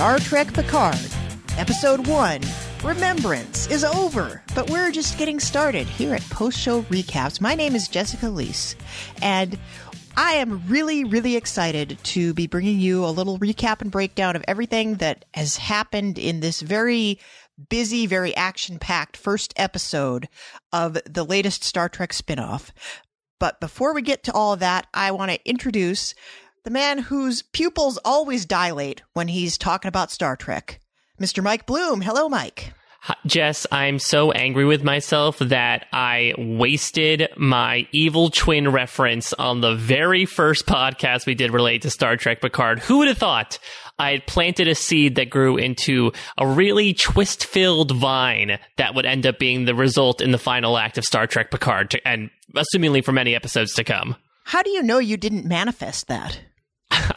Star Trek Picard, Episode 1 Remembrance is over, but we're just getting started here at Post Show Recaps. My name is Jessica Leese, and I am really, really excited to be bringing you a little recap and breakdown of everything that has happened in this very busy, very action packed first episode of the latest Star Trek spinoff. But before we get to all of that, I want to introduce the man whose pupils always dilate when he's talking about Star Trek, Mr. Mike Bloom. Hello, Mike. Jess, I'm so angry with myself that I wasted my evil twin reference on the very first podcast we did related to Star Trek Picard. Who would have thought I had planted a seed that grew into a really twist filled vine that would end up being the result in the final act of Star Trek Picard, to, and assumingly for many episodes to come. How do you know you didn't manifest that?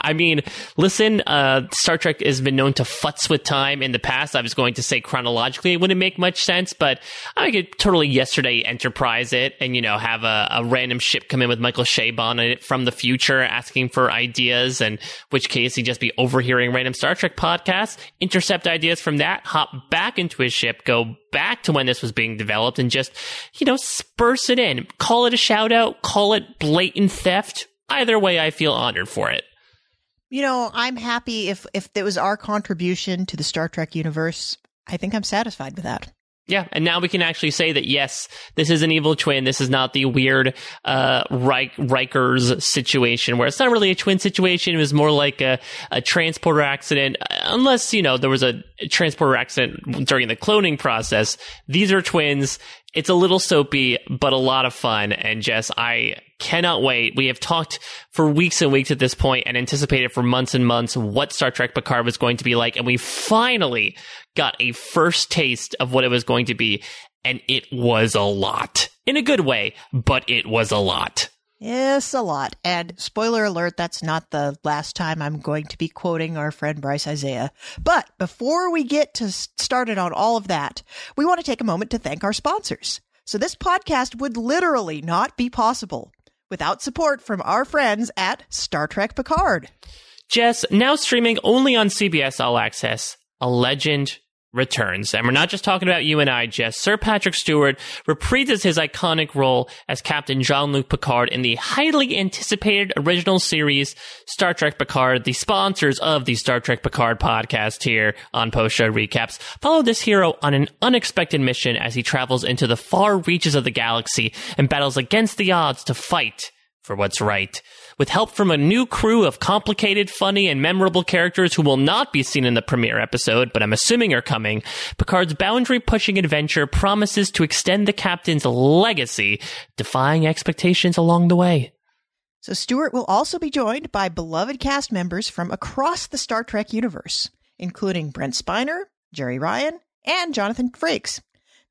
I mean, listen, uh, Star Trek has been known to futz with time in the past. I was going to say chronologically it wouldn't make much sense, but I could totally yesterday enterprise it and, you know, have a, a random ship come in with Michael Chabon it from the future asking for ideas, and which case he'd just be overhearing random Star Trek podcasts, intercept ideas from that, hop back into his ship, go back to when this was being developed and just, you know, spurse it in. Call it a shout out, call it blatant theft. Either way, I feel honored for it you know, I'm happy if if it was our contribution to the Star Trek universe. I think I'm satisfied with that. Yeah, and now we can actually say that yes, this is an evil twin. This is not the weird uh, Reich, Rikers situation where it's not really a twin situation. It was more like a, a transporter accident, unless you know there was a transporter accident during the cloning process. These are twins. It's a little soapy, but a lot of fun. And Jess, I cannot wait. We have talked for weeks and weeks at this point and anticipated for months and months what Star Trek Picard was going to be like. And we finally got a first taste of what it was going to be. And it was a lot in a good way, but it was a lot. Yes, a lot. And spoiler alert, that's not the last time I'm going to be quoting our friend Bryce Isaiah. But before we get to started on all of that, we want to take a moment to thank our sponsors. So this podcast would literally not be possible without support from our friends at Star Trek Picard. Jess, now streaming only on CBS All Access, a legend returns. And we're not just talking about you and I, Jess. Sir Patrick Stewart reprises his iconic role as Captain Jean-Luc Picard in the highly anticipated original series Star Trek Picard, the sponsors of the Star Trek Picard podcast here on Post Show Recaps. Follow this hero on an unexpected mission as he travels into the far reaches of the galaxy and battles against the odds to fight for what's right. With help from a new crew of complicated, funny, and memorable characters who will not be seen in the premiere episode, but I'm assuming are coming, Picard's boundary pushing adventure promises to extend the captain's legacy, defying expectations along the way. So Stewart will also be joined by beloved cast members from across the Star Trek universe, including Brent Spiner, Jeri Ryan, and Jonathan Frakes.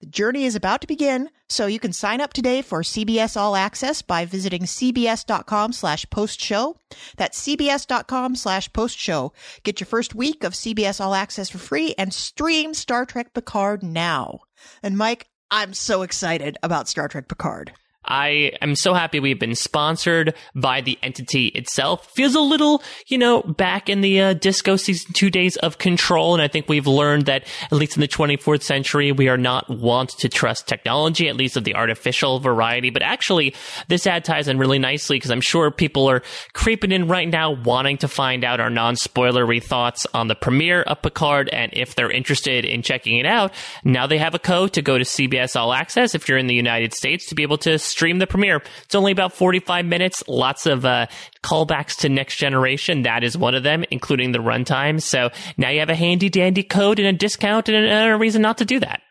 The journey is about to begin, so you can sign up today for CBS All Access by visiting cbs.com slash post show. That's cbs.com slash post show. Get your first week of CBS All Access for free and stream Star Trek Picard now. And Mike, I'm so excited about Star Trek Picard. I am so happy we've been sponsored by the entity itself. Feels a little, you know, back in the uh, disco season two days of control. And I think we've learned that at least in the 24th century, we are not want to trust technology, at least of the artificial variety. But actually, this ad ties in really nicely because I'm sure people are creeping in right now wanting to find out our non-spoilery thoughts on the premiere of Picard. And if they're interested in checking it out, now they have a code to go to CBS All Access if you're in the United States to be able to stream the premiere. It's only about 45 minutes, lots of uh, callbacks to Next Generation. That is one of them, including the runtime. So now you have a handy dandy code and a discount and a, a reason not to do that.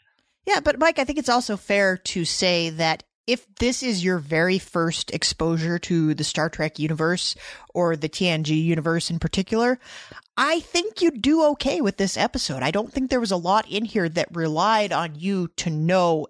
Yeah, but Mike, I think it's also fair to say that if this is your very first exposure to the Star Trek universe or the TNG universe in particular, I think you'd do okay with this episode. I don't think there was a lot in here that relied on you to know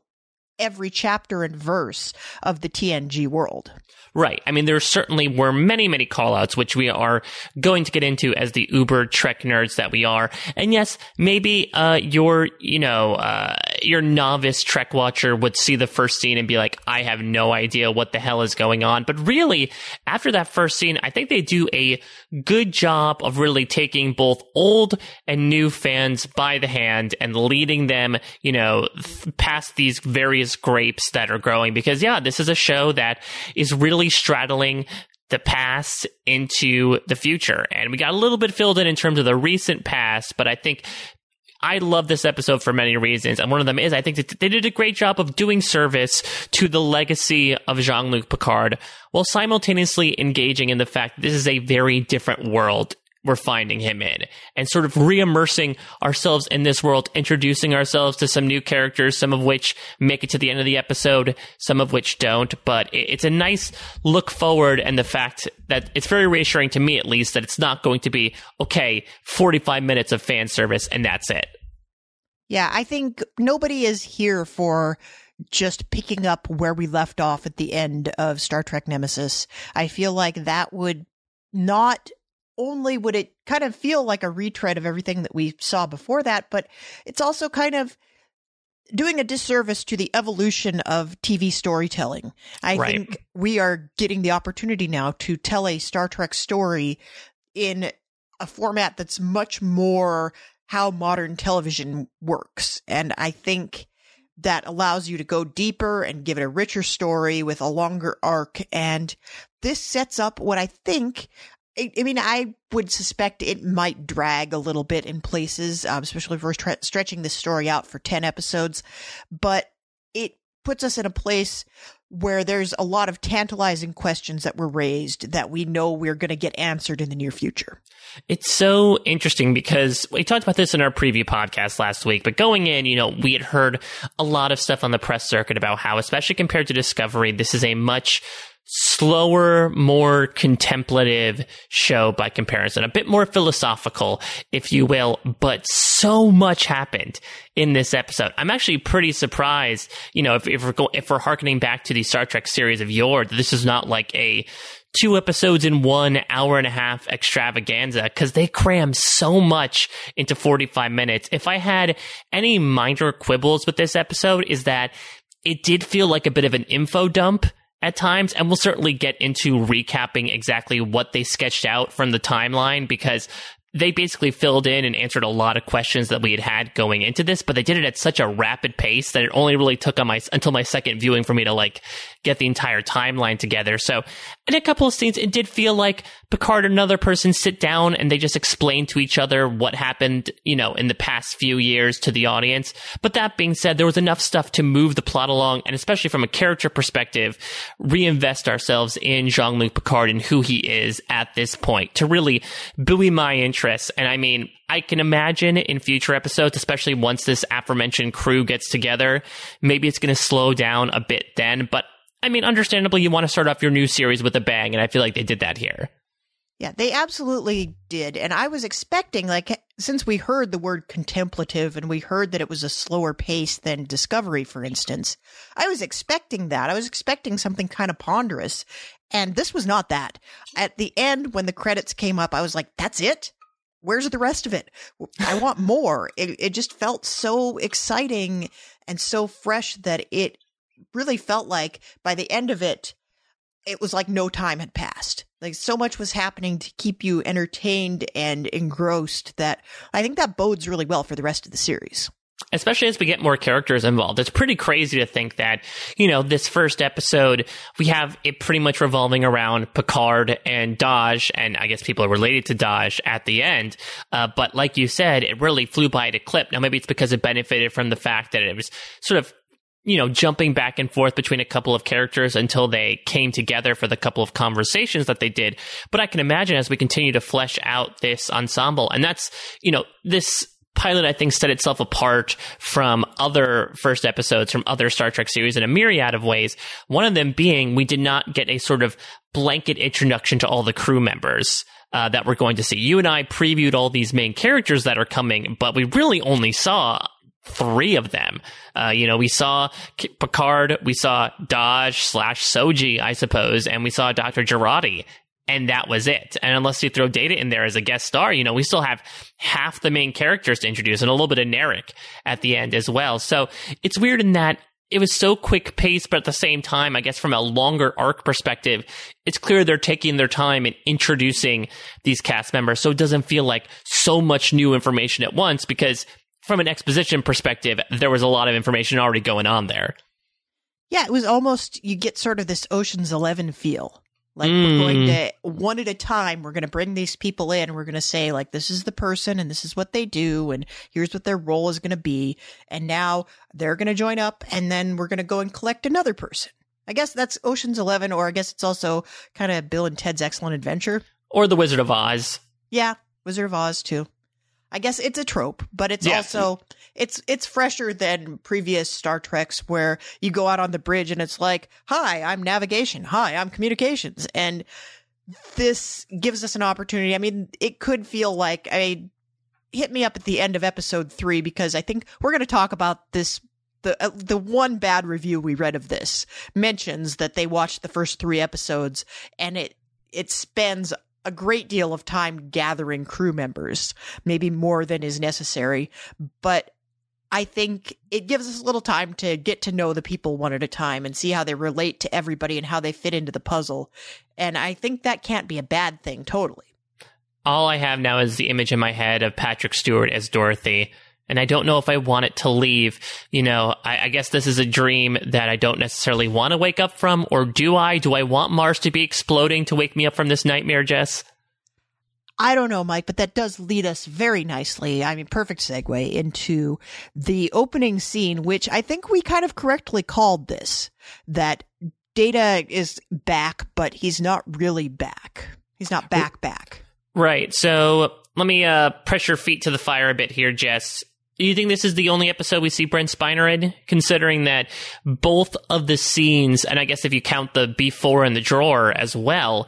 every chapter and verse of the TNG world. Right. I mean, there certainly were many, many callouts, which we are going to get into as the uber Trek nerds that we are. And yes, maybe, uh, your, you know, uh, your novice Trek watcher would see the first scene and be like, I have no idea what the hell is going on. But really, after that first scene, I think they do a good job of really taking both old and new fans by the hand and leading them, you know, th- past these various grapes that are growing. Because yeah, this is a show that is really straddling the past into the future. And we got a little bit filled in in terms of the recent past, but I think I love this episode for many reasons. And one of them is I think that they did a great job of doing service to the legacy of Jean Luc Picard while simultaneously engaging in the fact that this is a very different world we're finding him in and sort of re-immersing ourselves in this world, introducing ourselves to some new characters, some of which make it to the end of the episode, some of which don't. But it's a nice look forward and the fact that it's very reassuring to me, at least, that it's not going to be, okay, 45 minutes of fan service and that's it. Yeah, I think nobody is here for just picking up where we left off at the end of Star Trek Nemesis. I feel like that would not only would it kind of feel like a retread of everything that we saw before that, but it's also kind of doing a disservice to the evolution of TV storytelling. I right. think we are getting the opportunity now to tell a Star Trek story in a format that's much more how modern television works. And I think that allows you to go deeper and give it a richer story with a longer arc. And this sets up what I think I, mean, I would suspect it might drag a little bit in places, um, especially if we're tre- stretching this story out for 10 episodes, but it puts us in a place where there's a lot of tantalizing questions that were raised that we know we're going to get answered in the near future. It's so interesting because we talked about this in our preview podcast last week, but going in, you know, we had heard a lot of stuff on the press circuit about how, especially compared to Discovery, this is a much slower, more contemplative show by comparison, a bit more philosophical, if you will, but so much happened in this episode. I'm actually pretty surprised, you know, if, if we're go, if we're harkening back to the Star Trek series of yore, this is not like a two episodes in one hour and a half extravaganza because they cram so much into 45 minutes. If I had any minor quibbles with this episode is that it did feel like a bit of an info dump at times, and we'll certainly get into recapping exactly what they sketched out from the timeline because they basically filled in and answered a lot of questions that we had had going into this, but they did it at such a rapid pace that it only really took on my until my second viewing for me to like get the entire timeline together. So in a couple of scenes, it did feel like Picard and another person sit down and they just explain to each other what happened, you know, in the past few years to the audience. But that being said, there was enough stuff to move the plot along, and especially from a character perspective, reinvest ourselves in Jean-Luc Picard and who he is at this point to really buoy my interest. And I mean, I can imagine in future episodes, especially once this aforementioned crew gets together, maybe it's going to slow down a bit then, but I mean, understandably, you want to start off your new series with a bang, and I feel like they did that here. Yeah, they absolutely did. And I was expecting, like, since we heard the word contemplative and we heard that it was a slower pace than Discovery, for instance, I was expecting that. I was expecting something kind of ponderous. And this was not that. At the end, when the credits came up, I was like, that's it? Where's the rest of it? I want more. It, it just felt so exciting and so fresh that it really felt like by the end of it, it was like no time had passed. Like so much was happening to keep you entertained and engrossed that I think that bodes really well for the rest of the series especially as we get more characters involved. It's pretty crazy to think that, you know, this first episode, we have it pretty much revolving around Picard and Dahj, and I guess people are related to Dahj at the end. Uh, but like you said, it really flew by at a clip. Now, maybe it's because it benefited from the fact that it was sort of you know, jumping back and forth between a couple of characters until they came together for the couple of conversations that they did. But I can imagine as we continue to flesh out this ensemble, and that's, you know, this pilot, I think, set itself apart from other first episodes from other Star Trek series in a myriad of ways. One of them being we did not get a sort of blanket introduction to all the crew members. Uh, that we're going to see. You and I previewed all these main characters that are coming, but we really only saw three of them. Uh, you know, we saw Picard, we saw Dahj slash Soji, I suppose, and we saw Dr. Jurati. And that was it. And unless you throw data in there as a guest star, you know, we still have half the main characters to introduce and a little bit of Narek at the end as well. So it's weird in that it was so quick paced, but at the same time, I guess from a longer arc perspective, it's clear they're taking their time in introducing these cast members. So it doesn't feel like so much new information at once because from an exposition perspective, there was a lot of information already going on there. Yeah, it was almost, you get sort of this Ocean's 11 feel. Like mm. we're going to one at a time, we're going to bring these people in. We're going to say like, this is the person and this is what they do. And here's what their role is going to be. And now they're going to join up and then we're going to go and collect another person. I guess that's Ocean's 11, or I guess it's also kind of Bill and Ted's Excellent Adventure. Or The Wizard of Oz. Yeah, Wizard of Oz too. I guess it's a trope, but it's yeah. also it's it's fresher than previous Star Treks where you go out on the bridge and it's like, "Hi, I'm navigation. Hi, I'm communications." And this gives us an opportunity. I mean, it could feel like I hit me up at the end of episode 3 because I think we're going to talk about this the uh, the one bad review we read of this mentions that they watched the first 3 episodes and it it spends a great deal of time gathering crew members, maybe more than is necessary. But I think it gives us a little time to get to know the people one at a time and see how they relate to everybody and how they fit into the puzzle. And I think that can't be a bad thing, totally. All I have now is the image in my head of Patrick Stewart as Dorothy and I don't know if I want it to leave. You know, I, I, guess this is a dream that I don't necessarily want to wake up from, or do I? Do I want Mars to be exploding to wake me up from this nightmare, Jess? I don't know, Mike, but that does lead us very nicely. I mean, perfect segue into the opening scene, which I think we kind of correctly called this that Data is back, but he's not really back. He's not back, back. Right. So let me uh, press your feet to the fire a bit here, Jess. Do you think this is the only episode we see Brent Spiner in? Considering that both of the scenes, and I guess if you count the B4 in the drawer as well,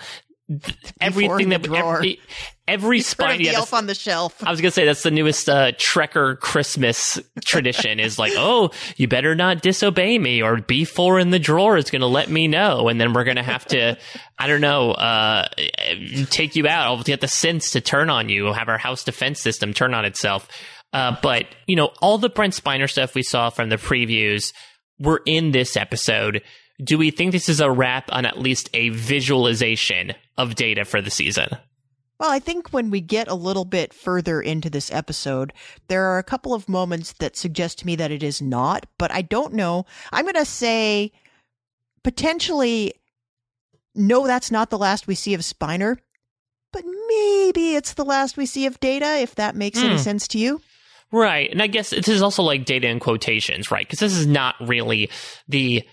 everything that every, every Spiner the elf on the shelf. I was gonna say that's the newest uh, Trekker Christmas tradition is like, oh, you better not disobey me, or B4 in the drawer is gonna let me know, and then we're gonna have to, I don't know, uh, take you out. I'll get the sense to turn on you, have our house defense system turn on itself. Uh, but, you know, all the Brent Spiner stuff we saw from the previews were in this episode. Do we think this is a wrap on at least a visualization of data for the season? Well, I think when we get a little bit further into this episode, there are a couple of moments that suggest to me that it is not, but I don't know. I'm going to say potentially, no, that's not the last we see of Spiner, but maybe it's the last we see of Data, if that makes mm. any hmm. sense to you. Right. And I guess this is also like data in quotations, right? Because this is not really the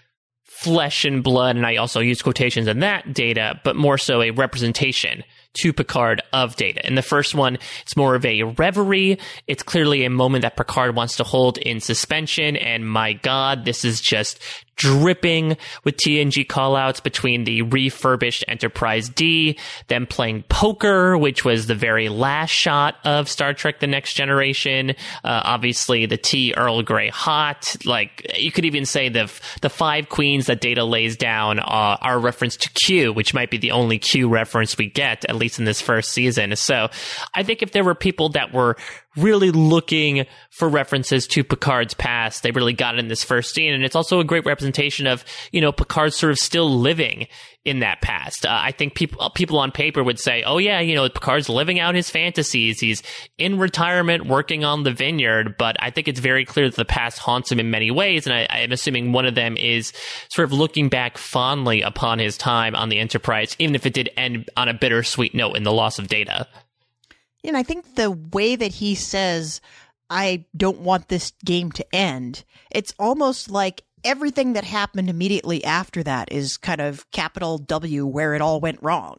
flesh and blood, and I also use quotations in that data, but more so a representation to Picard of data. In the first one, it's more of a reverie. It's clearly a moment that Picard wants to hold in suspension. And my God, this is just dripping with TNG callouts between the refurbished Enterprise D, them playing poker, which was the very last shot of Star Trek The Next Generation. Uh, obviously, the tea Earl Grey hot. Like, you could even say the, the five queens that Data lays down uh, are reference to Q, which might be the only Q reference we get, at least in this first season. So I think if there were people that were really looking for references to Picard's past. They really got in this first scene. And it's also a great representation of, you know, Picard sort of still living in that past. Uh, I think people, people on paper would say, oh yeah, you know, Picard's living out his fantasies. He's in retirement working on the vineyard. But I think it's very clear that the past haunts him in many ways. And I, I'm assuming one of them is sort of looking back fondly upon his time on the Enterprise, even if it did end on a bittersweet note in the loss of data. And I think the way that he says, I don't want this game to end, it's almost like everything that happened immediately after that is kind of capital W where it all went wrong.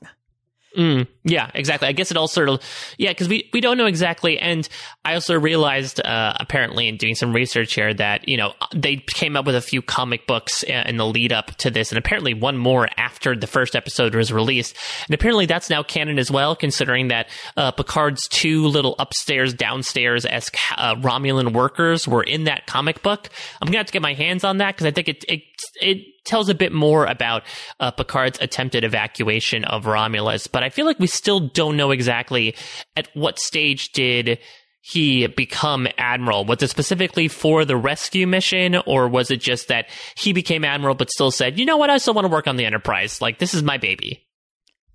Mm, yeah, exactly. I guess it all sort of, yeah, because we, we don't know exactly. And I also realized, uh, apparently in doing some research here that, you know, they came up with a few comic books in the lead up to this and apparently one more after the first episode was released. And apparently that's now canon as well, considering that, uh, Picard's two little upstairs, downstairs esque, uh, Romulan workers were in that comic book. I'm going to have to get my hands on that because I think it, it, it tells a bit more about uh, Picard's attempted evacuation of Romulus, but I feel like we still don't know exactly at what stage did he become admiral? Was it specifically for the rescue mission, or was it just that he became admiral but still said, you know what, I still want to work on the Enterprise? Like, this is my baby.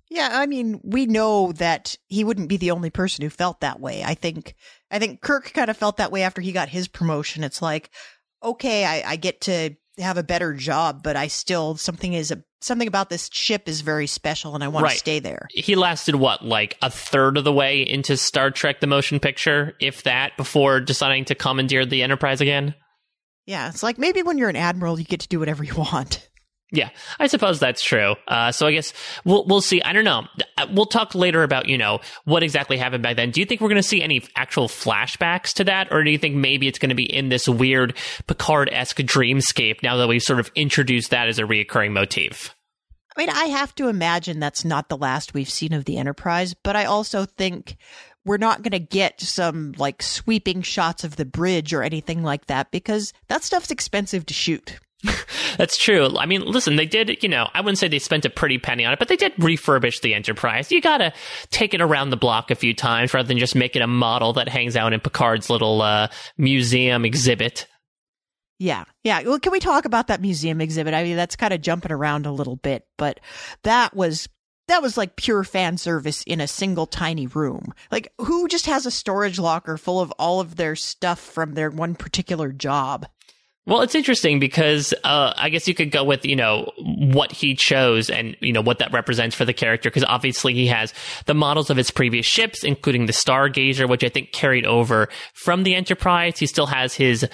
Yeah, I mean, we know that he wouldn't be the only person who felt that way. I think, I think Kirk kind of felt that way after he got his promotion. It's like, okay, I, I get to have a better job, but I still something is a something about this ship is very special, and I want Right. to stay there. He lasted what, like a third of the way into Star Trek the motion picture, if that, before deciding to commandeer the Enterprise again? Yeah, it's like maybe when you're an admiral, you get to do whatever you want. Yeah, I suppose that's true. Uh, so I guess we'll we'll see. I don't know. Uh, We'll talk later about you know what exactly happened back then. Do you think we're going to see any actual flashbacks to that, or do you think maybe it's going to be in this weird Picard esque dreamscape now that we've sort of introduced that as a reoccurring motif? I mean, I have to imagine that's not the last we've seen of the Enterprise, but I also think we're not going to get some like sweeping shots of the bridge or anything like that because that stuff's expensive to shoot. That's true. I mean, listen, they did, you know, I wouldn't say they spent a pretty penny on it, but they did refurbish the Enterprise. You gotta take it around the block a few times rather than just make it a model that hangs out in Picard's little uh, museum exhibit. Yeah. Yeah. Well, can we talk about that museum exhibit? I mean, that's kind of jumping around a little bit, but that was that was like pure fan service in a single tiny room. Like who just has a storage locker full of all of their stuff from their one particular job? Well, it's interesting because uh, I guess you could go with you know what he chose and you know what that represents for the character because obviously he has the models of his previous ships, including the Stargazer, which I think carried over from the Enterprise. He still has his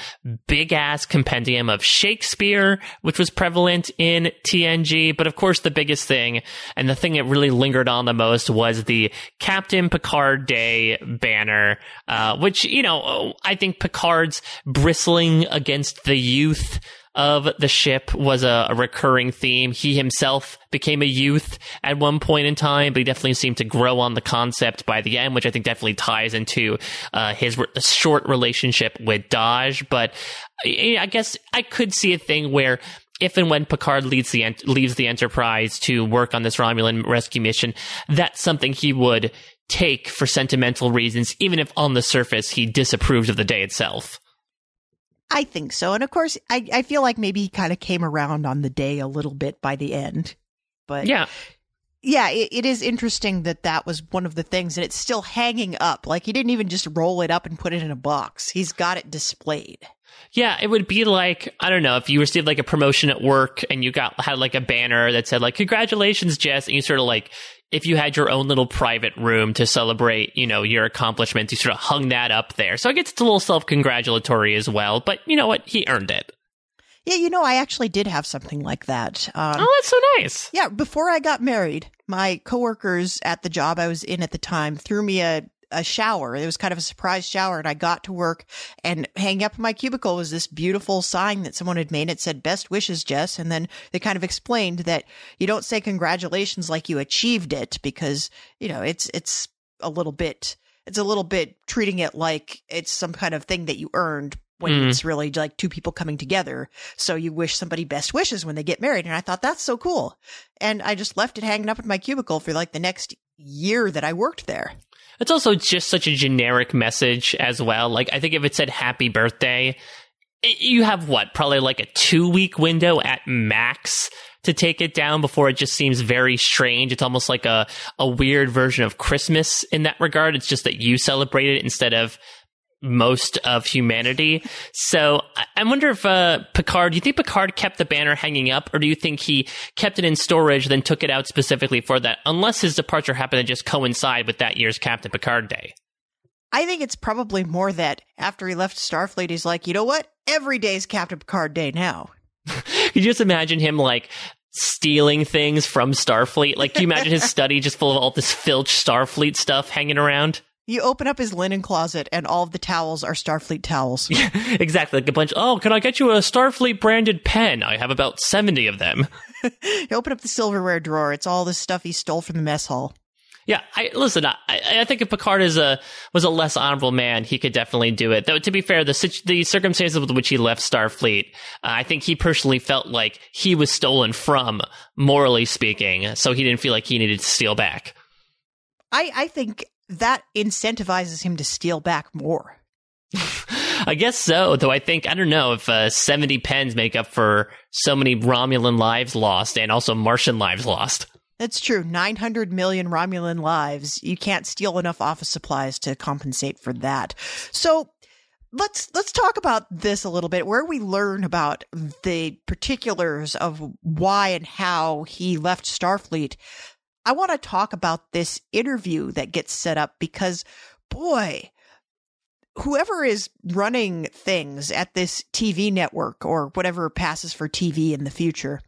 big ass compendium of Shakespeare, which was prevalent in TNG. But of course, the biggest thing and the thing that really lingered on the most was the Captain Picard Day banner, uh, which you know I think Picard's bristling against the youth of the ship was a, a recurring theme. He himself became a youth at one point in time, but he definitely seemed to grow on the concept by the end, which I think definitely ties into uh, his re- short relationship with Dahj. But I I guess I could see a thing where if and when Picard leads the ent- leaves the Enterprise to work on this Romulan rescue mission, that's something he would take for sentimental reasons, even if on the surface he disapproved of the day itself. I think so. And of course, I, I feel like maybe he kind of came around on the day a little bit by the end. But Yeah, yeah, it, it is interesting that that was one of the things, and it's still hanging up. Like he didn't even just roll it up and put it in a box. He's got it displayed. Yeah, it would be like I don't know if you received like a promotion at work and you got had like a banner that said like congratulations Jess and you sort of like if you had your own little private room to celebrate, you know, your accomplishments, you sort of hung that up there. So I guess it's a little self-congratulatory as well, but you know what? He earned it. Yeah, you know, I actually did have something like that. Um, Oh, that's so nice. Yeah, before I got married, my coworkers at the job I was in at the time threw me a, a shower. It was kind of a surprise shower, and I got to work, and hanging up in my cubicle was this beautiful sign that someone had made. It said, Best wishes, Jess. And then they kind of explained that you don't say congratulations like you achieved it because, you know, it's, it's a little bit, it's a little bit treating it like it's some kind of thing that you earned when Mm. it's really like two people coming together. So you wish somebody best wishes when they get married. And I thought that's so cool. And I just left it hanging up in my cubicle for like the next year that I worked there. It's also just such a generic message as well. Like, I think if it said happy birthday, it- you have what? Probably like a two week window at max to take it down before it just seems very strange. It's almost like a, a weird version of Christmas in that regard. It's just that you celebrate it instead of most of humanity. So I- wonder if uh, Picard, do you think Picard kept the banner hanging up, or do you think he kept it in storage, then took it out specifically for that? Unless his departure happened to just coincide with that year's Captain Picard Day. I think it's probably more that after he left Starfleet, he's like, you know what? Every day's Captain Picard Day now. You just imagine him like stealing things from Starfleet? Like, can you imagine his study just full of all this filch Starfleet stuff hanging around? You open up his linen closet, and all of the towels are Starfleet towels. exactly, like a bunch. Oh, can I get you a Starfleet branded pen? I have about seventy of them. you open up the silverware drawer, it's all the stuff he stole from the mess hall. Yeah, I listen. I, I think if Picard is a was a less honorable man, he could definitely do it. Though to be fair, the the circumstances with which he left Starfleet, uh, I think he personally felt like he was stolen from, morally speaking. So he didn't feel like he needed to steal back. I I think that incentivizes him to steal back more. I guess so, though I think, I don't know if uh, 70 pens make up for so many Romulan lives lost and also Martian lives lost. That's true. 900 million Romulan lives. You can't steal enough office supplies to compensate for that. So let's let's talk about this a little bit where we learn about the particulars of why and how he left Starfleet. I want to talk about this interview that gets set up because boy, whoever is running things at this TV network or whatever passes for TV in the future,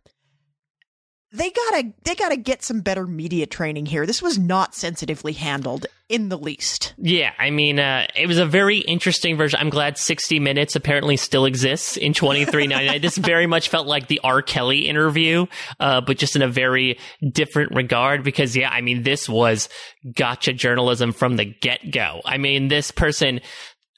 they gotta they gotta get some better media training here. This was not sensitively handled in the least. Yeah, I mean, uh, it was a very interesting version. I'm glad 60 Minutes apparently still exists in 2399. this very much felt like the R. Kelly interview, uh, but just in a very different regard. Because yeah, I mean, this was gotcha journalism from the get go. I mean, this person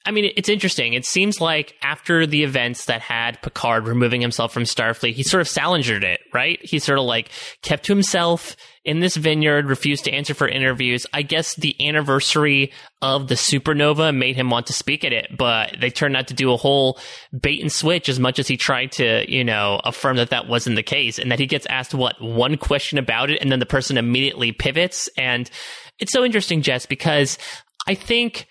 I mean, it's interesting. It seems like after the events that had Picard removing himself from Starfleet, he sort of salingered it, right? He sort of like kept to himself in this vineyard, refused to answer for interviews. I guess the anniversary of the supernova made him want to speak at it, but they turned out to do a whole bait and switch as much as he tried to, you know, affirm that that wasn't the case and that he gets asked what one question about it and then the person immediately pivots. And it's so interesting, Jess, because I think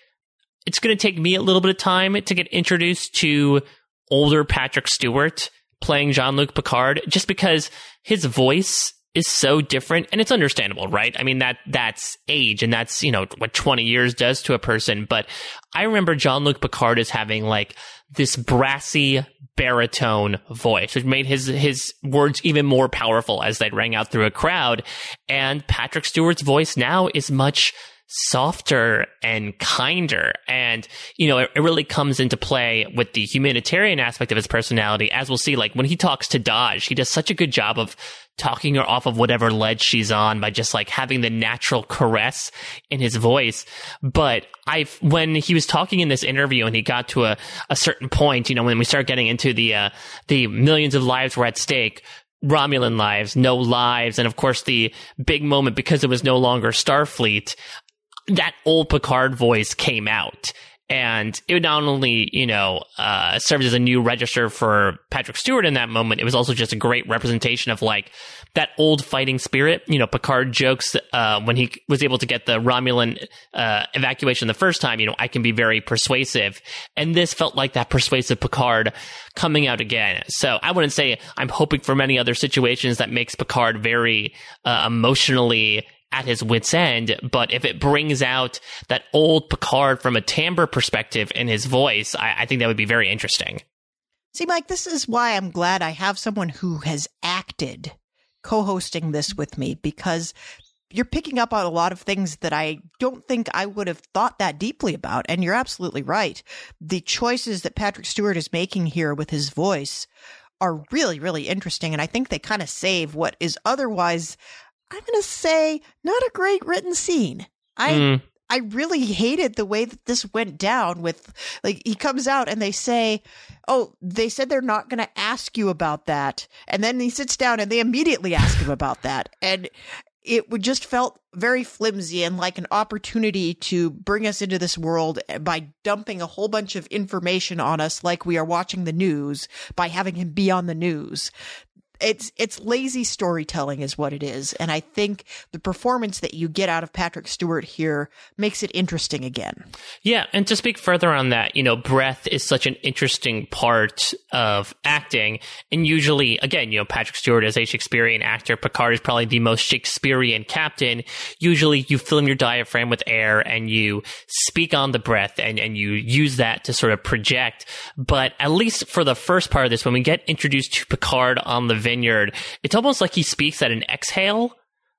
it's going to take me a little bit of time to get introduced to older Patrick Stewart playing Jean Luc Picard, just because his voice is so different and it's understandable, right? I mean, that, that's age and that's, you know, what 20 years does to a person. But I remember Jean Luc Picard as having like this brassy baritone voice, which made his, his words even more powerful as they rang out through a crowd. And Patrick Stewart's voice now is much softer and kinder. And, you know, it, it, really comes into play with the humanitarian aspect of his personality. As we'll see, like when he talks to Dahj, he does such a good job of talking her off of whatever ledge she's on by just like having the natural caress in his voice. But I, when he was talking in this interview and he got to a, a certain point, you know, when we start getting into the, uh, the millions of lives were at stake, Romulan lives, no lives, and of course the big moment because it was no longer Starfleet that old Picard voice came out. And it not only, you know, uh, served as a new register for Patrick Stewart in that moment, it was also just a great representation of like that old fighting spirit. You know, Picard jokes, uh, when he was able to get the Romulan, uh, evacuation the first time, you know, I can be very persuasive. And this felt like that persuasive Picard coming out again. So I wouldn't say I'm hoping for many other situations that makes Picard very, uh, emotionally at his wits end, but if it brings out that old Picard from a timbre perspective in his voice, I, I think that would be very interesting. See, Mike, this is why I'm glad I have someone who has acted co-hosting this with me because you're picking up on a lot of things that I don't think I would have thought that deeply about. And you're absolutely right. The choices that Patrick Stewart is making here with his voice are really, really interesting. And I think they kind of save what is otherwise I'm going to say not a great written scene. I mm. I really hated the way that this went down with like he comes out and they say, "Oh, they said they're not going to ask you about that." And then he sits down and they immediately ask him about that. And it would just felt very flimsy and like an opportunity to bring us into this world by dumping a whole bunch of information on us like we are watching the news by having him be on the news it's it's lazy storytelling is what it is. And i think the performance that you get out of patrick stewart here makes it interesting again. Yeah. And to speak further on that you know breath is such an interesting part of acting. And usually again you know patrick stewart is a shakespearean actor picard is probably the most shakespearean captain. Usually you fill in your diaphragm with air and you speak on the breath and, and you use that to sort of project. But at least for the first part of this when we get introduced to picard on the vineyard, it's almost like he speaks at an exhale.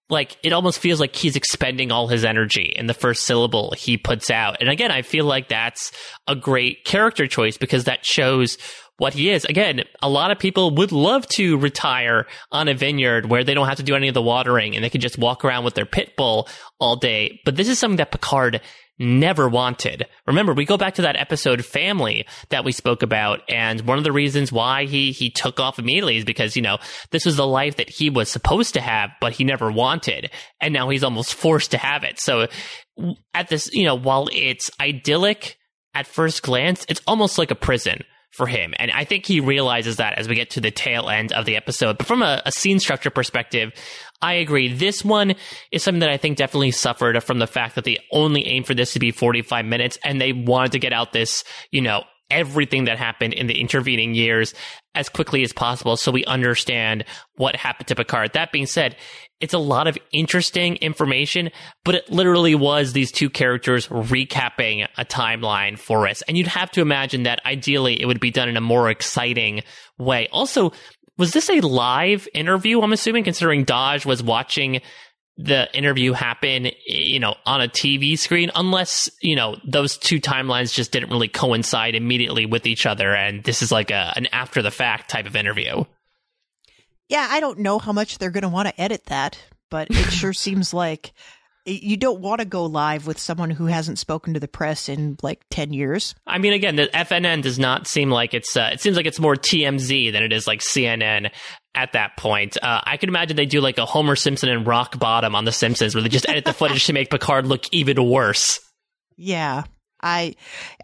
like it almost feels like he's expending all his energy in the first syllable he puts out. And again, I feel like that's a great character choice because that shows what he is. Again, a lot of people would love to retire on a vineyard where they don't have to do any of the watering and they can just walk around with their pit bull all day. But this is something that Picard never wanted. Remember, we go back to that episode family that we spoke about. And one of the reasons why he, he took off immediately is because, you know, this was the life that he was supposed to have, but he never wanted. And now he's almost forced to have it. So at this, you know, while it's idyllic at first glance, it's almost like a prison for him. And I think he realizes that as we get to the tail end of the episode. But from a, a, scene structure perspective, I agree. This one is something that I think definitely suffered from the fact that they only aimed for this to be 45 minutes and they wanted to get out this, you know, everything that happened in the intervening years as quickly as possible so we understand what happened to Picard. That being said, it's a lot of interesting information, but it literally was these two characters recapping a timeline for us. And you'd have to imagine that ideally it would be done in a more exciting way. Also, was this a live interview? I'm assuming considering Dahj was watching the interview happen, you know, on a TV screen, unless, you know, those two timelines just didn't really coincide immediately with each other. And this is like a, an after the fact type of interview. Yeah, I don't know how much they're going to want to edit that, but it sure seems like you don't want to go live with someone who hasn't spoken to the press in like 10 years. I mean, again, the FNN does not seem like it's, uh, it seems like it's more TMZ than it is like CNN at that point. Uh, I can imagine they do like a Homer Simpson and Rock Bottom on The Simpsons where they just edit the footage to make Picard look even worse. Yeah. I,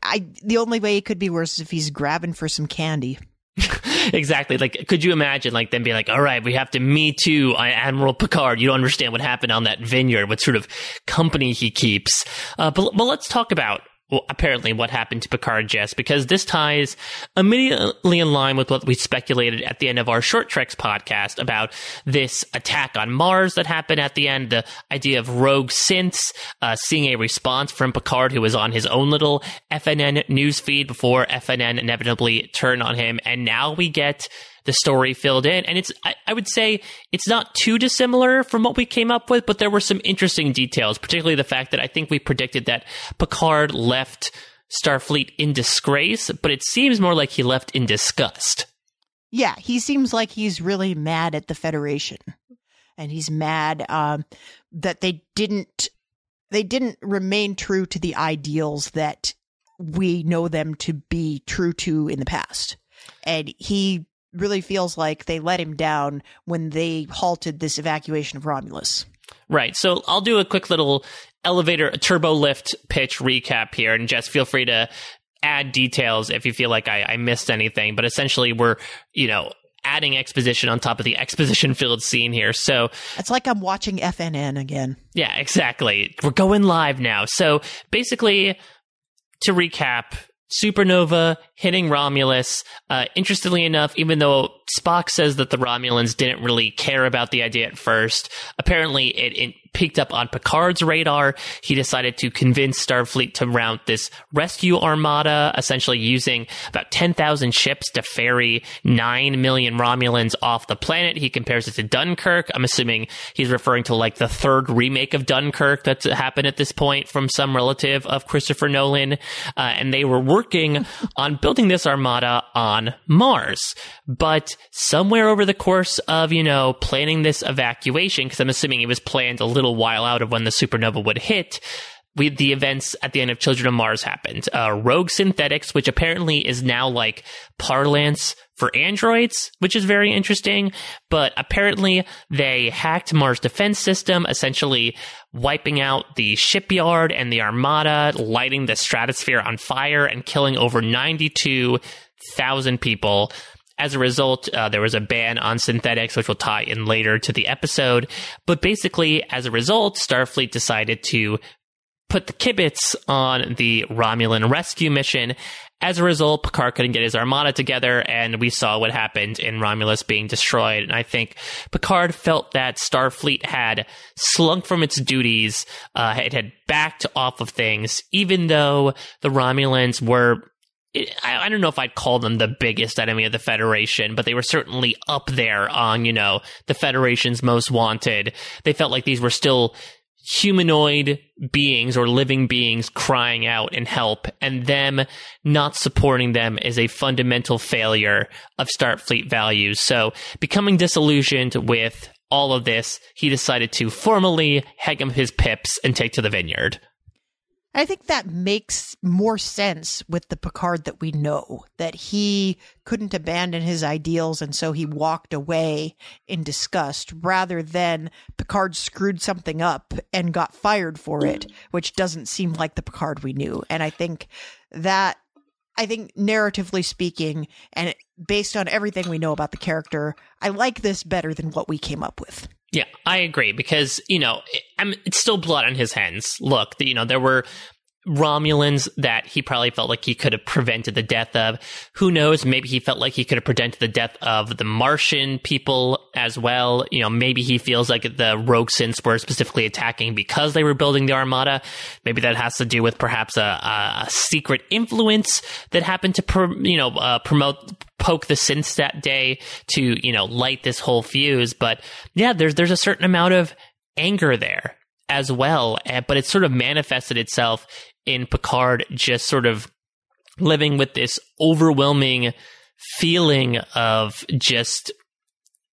I, the only way it could be worse is if he's grabbing for some candy. exactly. Like, could you imagine, like, them being like, all right, we have to me too, Admiral Picard. You don't understand what happened on that vineyard, what sort of company he keeps. Uh, but, but let's talk about well, apparently what happened to Picard Jess, because this ties immediately in line with what we speculated at the end of our Short Treks podcast about this attack on Mars that happened at the end, the idea of rogue synths, uh, seeing a response from Picard, who was on his own little FNN newsfeed before FNN inevitably turned on him. And now we get the story filled in. And it's, I, I, would say it's not too dissimilar from what we came up with, but there were some interesting details, particularly the fact that I think we predicted that Picard left Starfleet in disgrace, but it seems more like he left in disgust. Yeah, he seems like he's really mad at the Federation. And he's mad um, that they didn't they didn't remain true to the ideals that we know them to be true to in the past. And he really feels like they let him down when they halted this evacuation of Romulus. Right. So I'll do a quick little elevator turbo lift pitch recap here and just feel free to add details if you feel like I, I missed anything. But essentially we're, you know, adding exposition on top of the exposition filled scene here. So it's like I'm watching FNN again. Yeah, exactly. We're going live now. So basically, to recap, supernova hitting Romulus. Uh, interestingly enough, even though Spock says that the Romulans didn't really care about the idea at first, apparently it, it picked up on Picard's radar. He decided to convince Starfleet to mount this rescue armada, essentially using about 10,000 ships to ferry 9 million Romulans off the planet. He compares it to Dunkirk. I'm assuming he's referring to like the third remake of Dunkirk that's happened at this point from some relative of Christopher Nolan. Uh, and they were working on building this armada on Mars. But somewhere over the course of, you know, planning this evacuation, because I'm assuming it was planned a little little while out of when the supernova would hit, we, the events at the end of Children of Mars happened. Uh, Rogue Synthetics, which apparently is now like parlance for androids, which is very interesting. But apparently they hacked Mars defense system, essentially wiping out the shipyard and the armada, lighting the stratosphere on fire and killing over 92,000 people. As a result, uh, there was a ban on synthetics, which will tie in later to the episode. But basically, as a result, Starfleet decided to put the kibitz on the Romulan rescue mission. As a result, Picard couldn't get his armada together, and we saw what happened in Romulus being destroyed. And I think Picard felt that Starfleet had slunk from its duties, uh, it had backed off of things, even though the Romulans were I, don't know if I'd call them the biggest enemy of the Federation, but they were certainly up there on, you know, the Federation's most wanted. They felt like these were still humanoid beings or living beings crying out in help and them not supporting them is a fundamental failure of Starfleet values. So becoming disillusioned with all of this, he decided to formally hang up his pips and take to the vineyard. I think that makes more sense with the Picard that we know, that he couldn't abandon his ideals and so he walked away in disgust rather than Picard screwed something up and got fired for it, which doesn't seem like the Picard we knew. And I think that, I think narratively speaking, and based on everything we know about the character, I like this better than what we came up with. Yeah, I agree because you know it, it's still blood on his hands. Look, you know there were Romulans that he probably felt like he could have prevented the death of. Who knows? Maybe he felt like he could have prevented the death of the Martian people as well. You know, maybe he feels like the synths were specifically attacking because they were building the Armada. Maybe that has to do with perhaps a, a secret influence that happened to, pr- you know, uh, promote poke the synths that day to you know light this whole fuse. But yeah, there's there's a certain amount of anger there as well, eh, but it sort of manifested itself in Picard just sort of living with this overwhelming feeling of just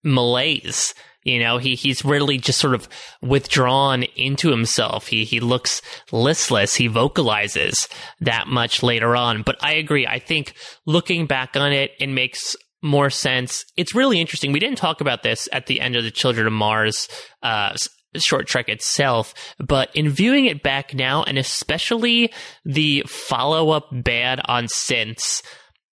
malaise. You know, he, he's really just sort of withdrawn into himself. He, he looks listless. He vocalizes that much later on. But I agree. I think looking back on it, it makes more sense. It's really interesting. We didn't talk about this at the end of the Children of Mars uh, short trek itself, but in viewing it back now, and especially the follow up ban on synths,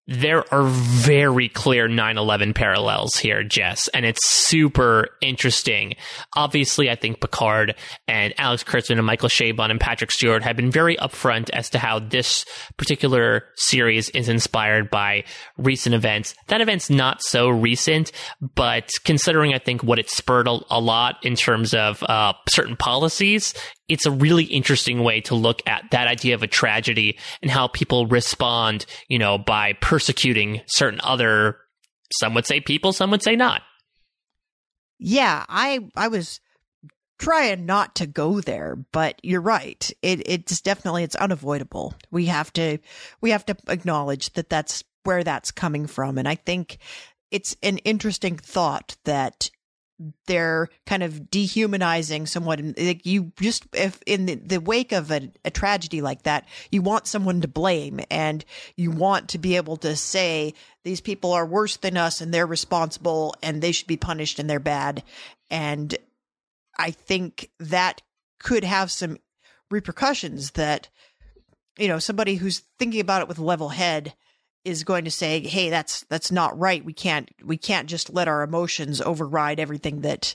there are very clear 9-11 parallels here, Jess, and it's super interesting. Obviously, I think Picard and Alex Kurtzman and Michael Chabon and Patrick Stewart have been very upfront as to how this particular series is inspired by recent events. That event's not so recent, but considering I think what it spurred a, a lot in terms of uh, certain policies, it's a really interesting way to look at that idea of a tragedy and how people respond, you know, by persecuting certain other, some would say people, some would say not. Yeah, I I was trying not to go there, but you're right. It it's definitely it's unavoidable. We have to we have to acknowledge that that's where that's coming from, and I think it's an interesting thought that they're kind of dehumanizing someone. Like you just, if in the, the wake of a, a, tragedy like that, you want someone to blame and you want to be able to say these people are worse than us and they're responsible and they should be punished and they're bad. And I think that could have some repercussions that, you know, somebody who's thinking about it with a level head is going to say, "Hey, that's that's not right. We can't we can't just let our emotions override everything that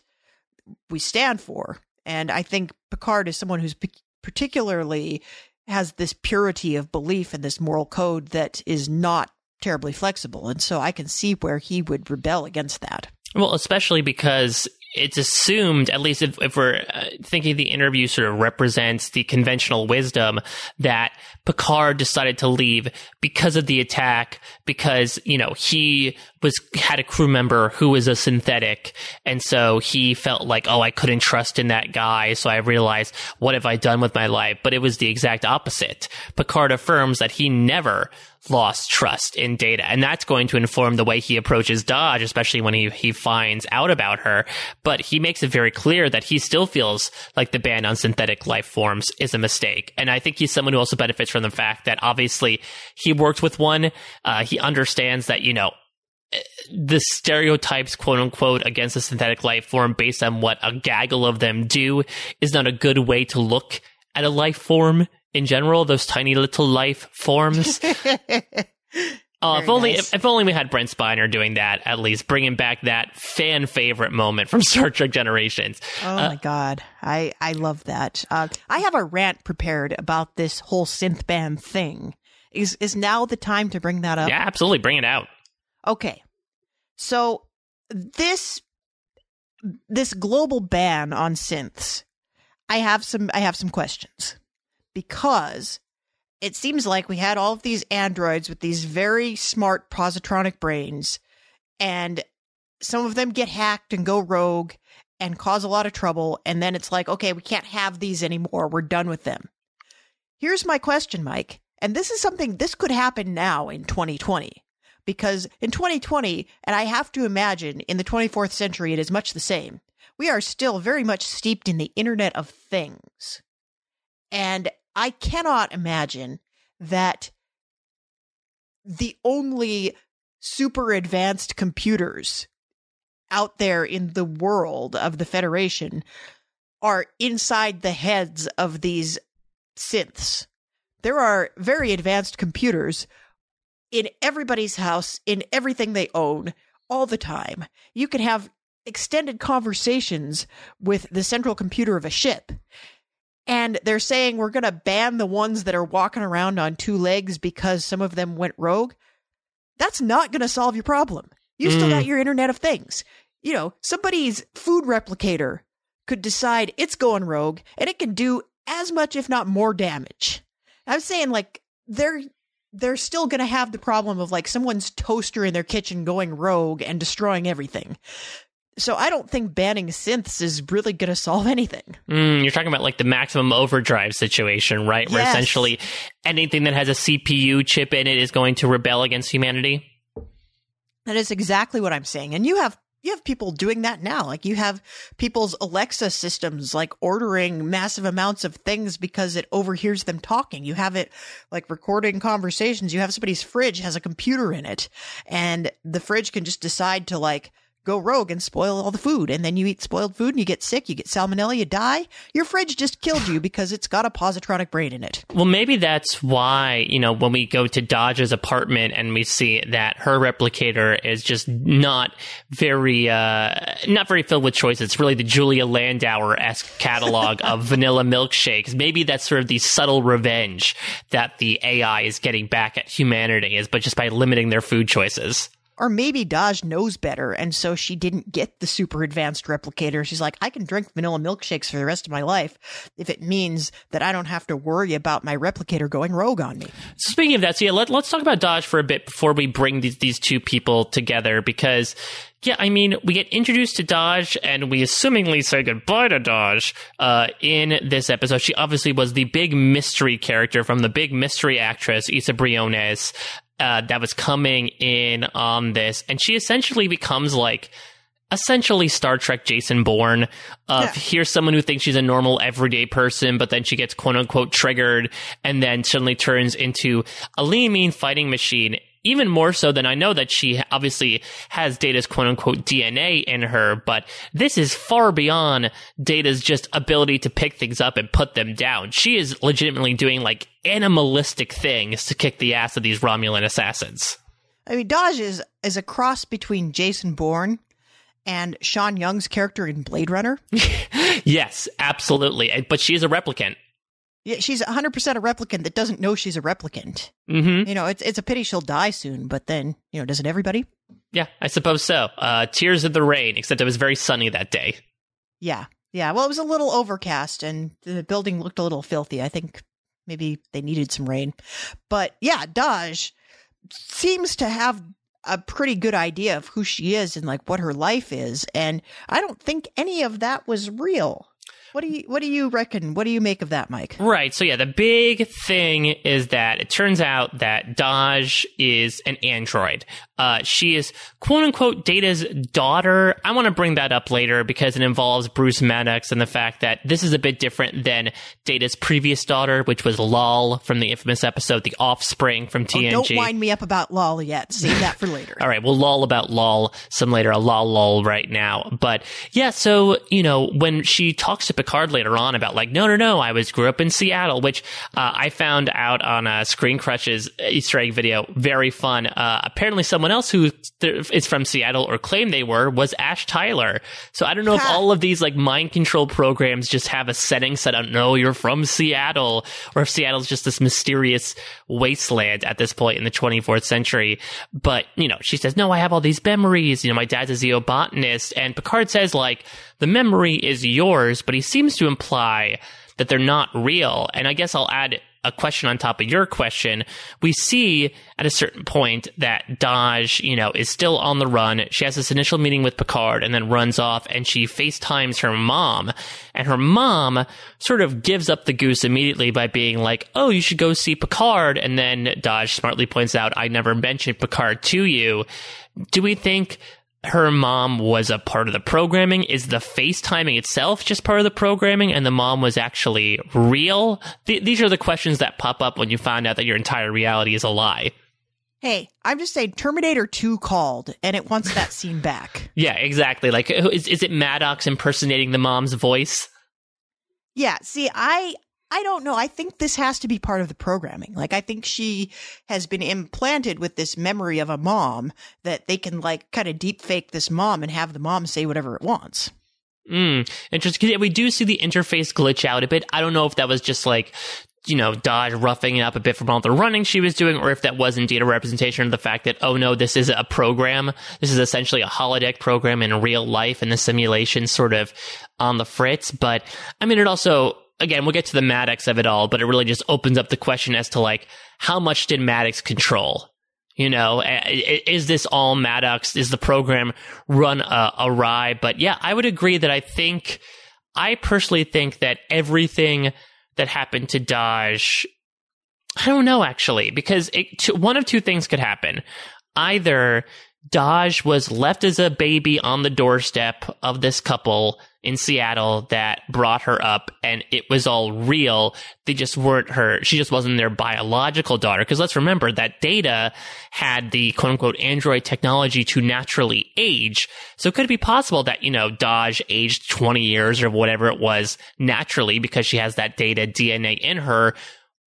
we stand for." And I think Picard is someone who's particularly has this purity of belief and this moral code that is not terribly flexible. And so I can see where he would rebel against that. Well, especially because it's assumed, at least if, if we're uh, thinking the interview sort of represents the conventional wisdom, that Picard decided to leave because of the attack, because, you know, he was, had a crew member who was a synthetic. And so he felt like, oh, I couldn't trust in that guy. So I realized, what have I done with my life? But it was the exact opposite. Picard affirms that he never lost trust in data. And that's going to inform the way he approaches Dahj, especially when he, he finds out about her. But he makes it very clear that he still feels like the ban on synthetic life forms is a mistake. And I think he's someone who also benefits from the fact that obviously he worked with one. Uh, he understands that, you know, the stereotypes, quote unquote, against a synthetic life form based on what a gaggle of them do is not a good way to look at a life form in general, those tiny little life forms. Uh, if only nice. if, if, only we had Brent Spiner doing that at least, bringing back that fan favorite moment from Star Trek Generations. Oh uh, my god, I I love that. Uh, I have a rant prepared about this whole synth band thing. Is is now the time to bring that up? Yeah, absolutely, bring it out. Okay, so this this global ban on synths, I have some I have some questions because it seems like we had all of these androids with these very smart positronic brains, and some of them get hacked and go rogue and cause a lot of trouble. And then it's like, okay, we can't have these anymore. We're done with them. Here's my question, Mike. And this is something, this could happen now in 2020. Because in 2020, and I have to imagine in the 24th century, it is much the same. We are still very much steeped in the Internet of Things. And I cannot imagine that the only super advanced computers out there in the world of the Federation are inside the heads of these synths. There are very advanced computers in everybody's house, in everything they own, all the time. You can have extended conversations with the central computer of a ship. And they're saying we're going to ban the ones that are walking around on two legs because some of them went rogue. That's not going to solve your problem. You still mm. got your Internet of Things. You know, somebody's food replicator could decide it's going rogue and it can do as much, if not more damage. I'm saying like they're they're still going to have the problem of like someone's toaster in their kitchen going rogue and destroying everything. So I don't think banning synths is really going to solve anything. Mm, you're talking about like the maximum overdrive situation, right? Where Yes. essentially anything that has a CPU chip in it is going to rebel against humanity. That is exactly what I'm saying. And you have you have people doing that now. Like you have people's Alexa systems like ordering massive amounts of things because it overhears them talking. You have it like recording conversations. You have somebody's fridge has a computer in it and the fridge can just decide to like go rogue and spoil all the food. And then you eat spoiled food and you get sick, you get salmonella, you die. Your fridge just killed you because it's got a positronic brain in it. Well, maybe that's why, you know, when we go to Dahj's apartment and we see that her replicator is just not very, uh, not very filled with choices. It's really the Julia Landauer esque catalog of vanilla milkshakes. Maybe that's sort of the subtle revenge that the AI is getting back at humanity is, but just by limiting their food choices. Or maybe Dahj knows better, and so she didn't get the super advanced replicator. She's like, I can drink vanilla milkshakes for the rest of my life if it means that I don't have to worry about my replicator going rogue on me. Speaking of that, so yeah, let, let's talk about Dahj for a bit before we bring these, these two people together because, yeah, I mean, we get introduced to Dahj and we assumingly say goodbye to Dahj uh, in this episode. She obviously was the big mystery character from the big mystery actress, Isa Briones, uh, that was coming in on this. And she essentially becomes like, essentially Star Trek Jason Bourne of Yeah. here's someone who thinks she's a normal everyday person, but then she gets quote unquote triggered and then suddenly turns into a lean mean fighting machine. Even more so than I know that she obviously has Data's quote unquote DNA in her, but this is far beyond Data's just ability to pick things up and put them down. She is legitimately doing like animalistic things to kick the ass of these Romulan assassins. I mean, Dahj is, is a cross between Jason Bourne and Sean Young's character in Blade Runner. Yes, absolutely. But she is a replicant. Yeah, she's 100% a replicant that doesn't know she's a replicant. hmm You know, it's, it's a pity she'll die soon, but then, you know, doesn't everybody? Yeah, I suppose so. Uh, Tears of the Rain, except it was very sunny that day. Yeah. Yeah. Well, it was a little overcast and the building looked a little filthy. I think maybe they needed some rain. But yeah, Dahj seems to have a pretty good idea of who she is and like what her life is. And I don't think any of that was real. What do you what do you reckon? What do you make of that, Mike? Right. So yeah, the big thing is that it turns out that Dahj is an android. Uh, she is quote unquote Data's daughter. I want to bring that up later because it involves Bruce Maddox and the fact that this is a bit different than Data's previous daughter, which was Lal from the infamous episode The Offspring from Oh, TNG. don't wind me up about Lal yet. Save that for later. All right, we'll lol about lol some later. A lol lol right now, but yeah. So you know when she talks to Picard later on about like, no, no, no, I was grew up in Seattle, which uh, I found out on a ScreenCrush's Easter egg video. Very fun. Uh, apparently, someone else who th- is from Seattle or claimed they were was Ash Tyler. So I don't know if all of these like mind control programs just have a setting set on. No, you're from Seattle, or if Seattle's just this mysterious wasteland at this point in the 24th century. But, you know, she says, no, I have all these memories. You know, my dad's a zeobotanist. And Picard says, like, the memory is yours, but he seems to imply that they're not real. And I guess I'll add a question on top of your question, we see at a certain point that Dahj, you know, is still on the run. She has this initial meeting with Picard and then runs off and she FaceTimes her mom. And her mom sort of gives up the goose immediately by being like, Oh, you should go see Picard. And then Dahj smartly points out, I never mentioned Picard to you. Do we think her mom was a part of the programming? Is the FaceTiming itself just part of the programming and the mom was actually real? Th- these are the questions that pop up when you find out that your entire reality is a lie. Hey, I'm just saying Terminator 2 called and it wants that scene back. Yeah, exactly. Like, is, is it Maddox impersonating the mom's voice? Yeah, see, I I don't know. I think this has to be part of the programming. Like, I think she has been implanted with this memory of a mom that they can, like, kind of deep fake this mom and have the mom say whatever it wants. Mm, interesting. We do see the interface glitch out a bit. I don't know if that was just like, you know, Dahj roughing it up a bit from all the running she was doing, or if that was indeed a representation of the fact that, oh no, this is a program. This is essentially a holodeck program in real life and the simulation sort of on the fritz. But I mean, it also, again, we'll get to the Maddox of it all, but it really just opens up the question as to like, how much did Maddox control? You know, is this all Maddox? Is the program run uh, awry? But yeah, I would agree that I think, I personally think that everything that happened to Dahj, I don't know actually, because it, one of two things could happen. Either Dahj was left as a baby on the doorstep of this couple in Seattle that brought her up and it was all real. They just weren't her, she just wasn't their biological daughter. Cause let's remember that Data had the quote unquote android technology to naturally age. So could it be possible that, you know, Dahj aged 20 years or whatever it was naturally because she has that data DNA in her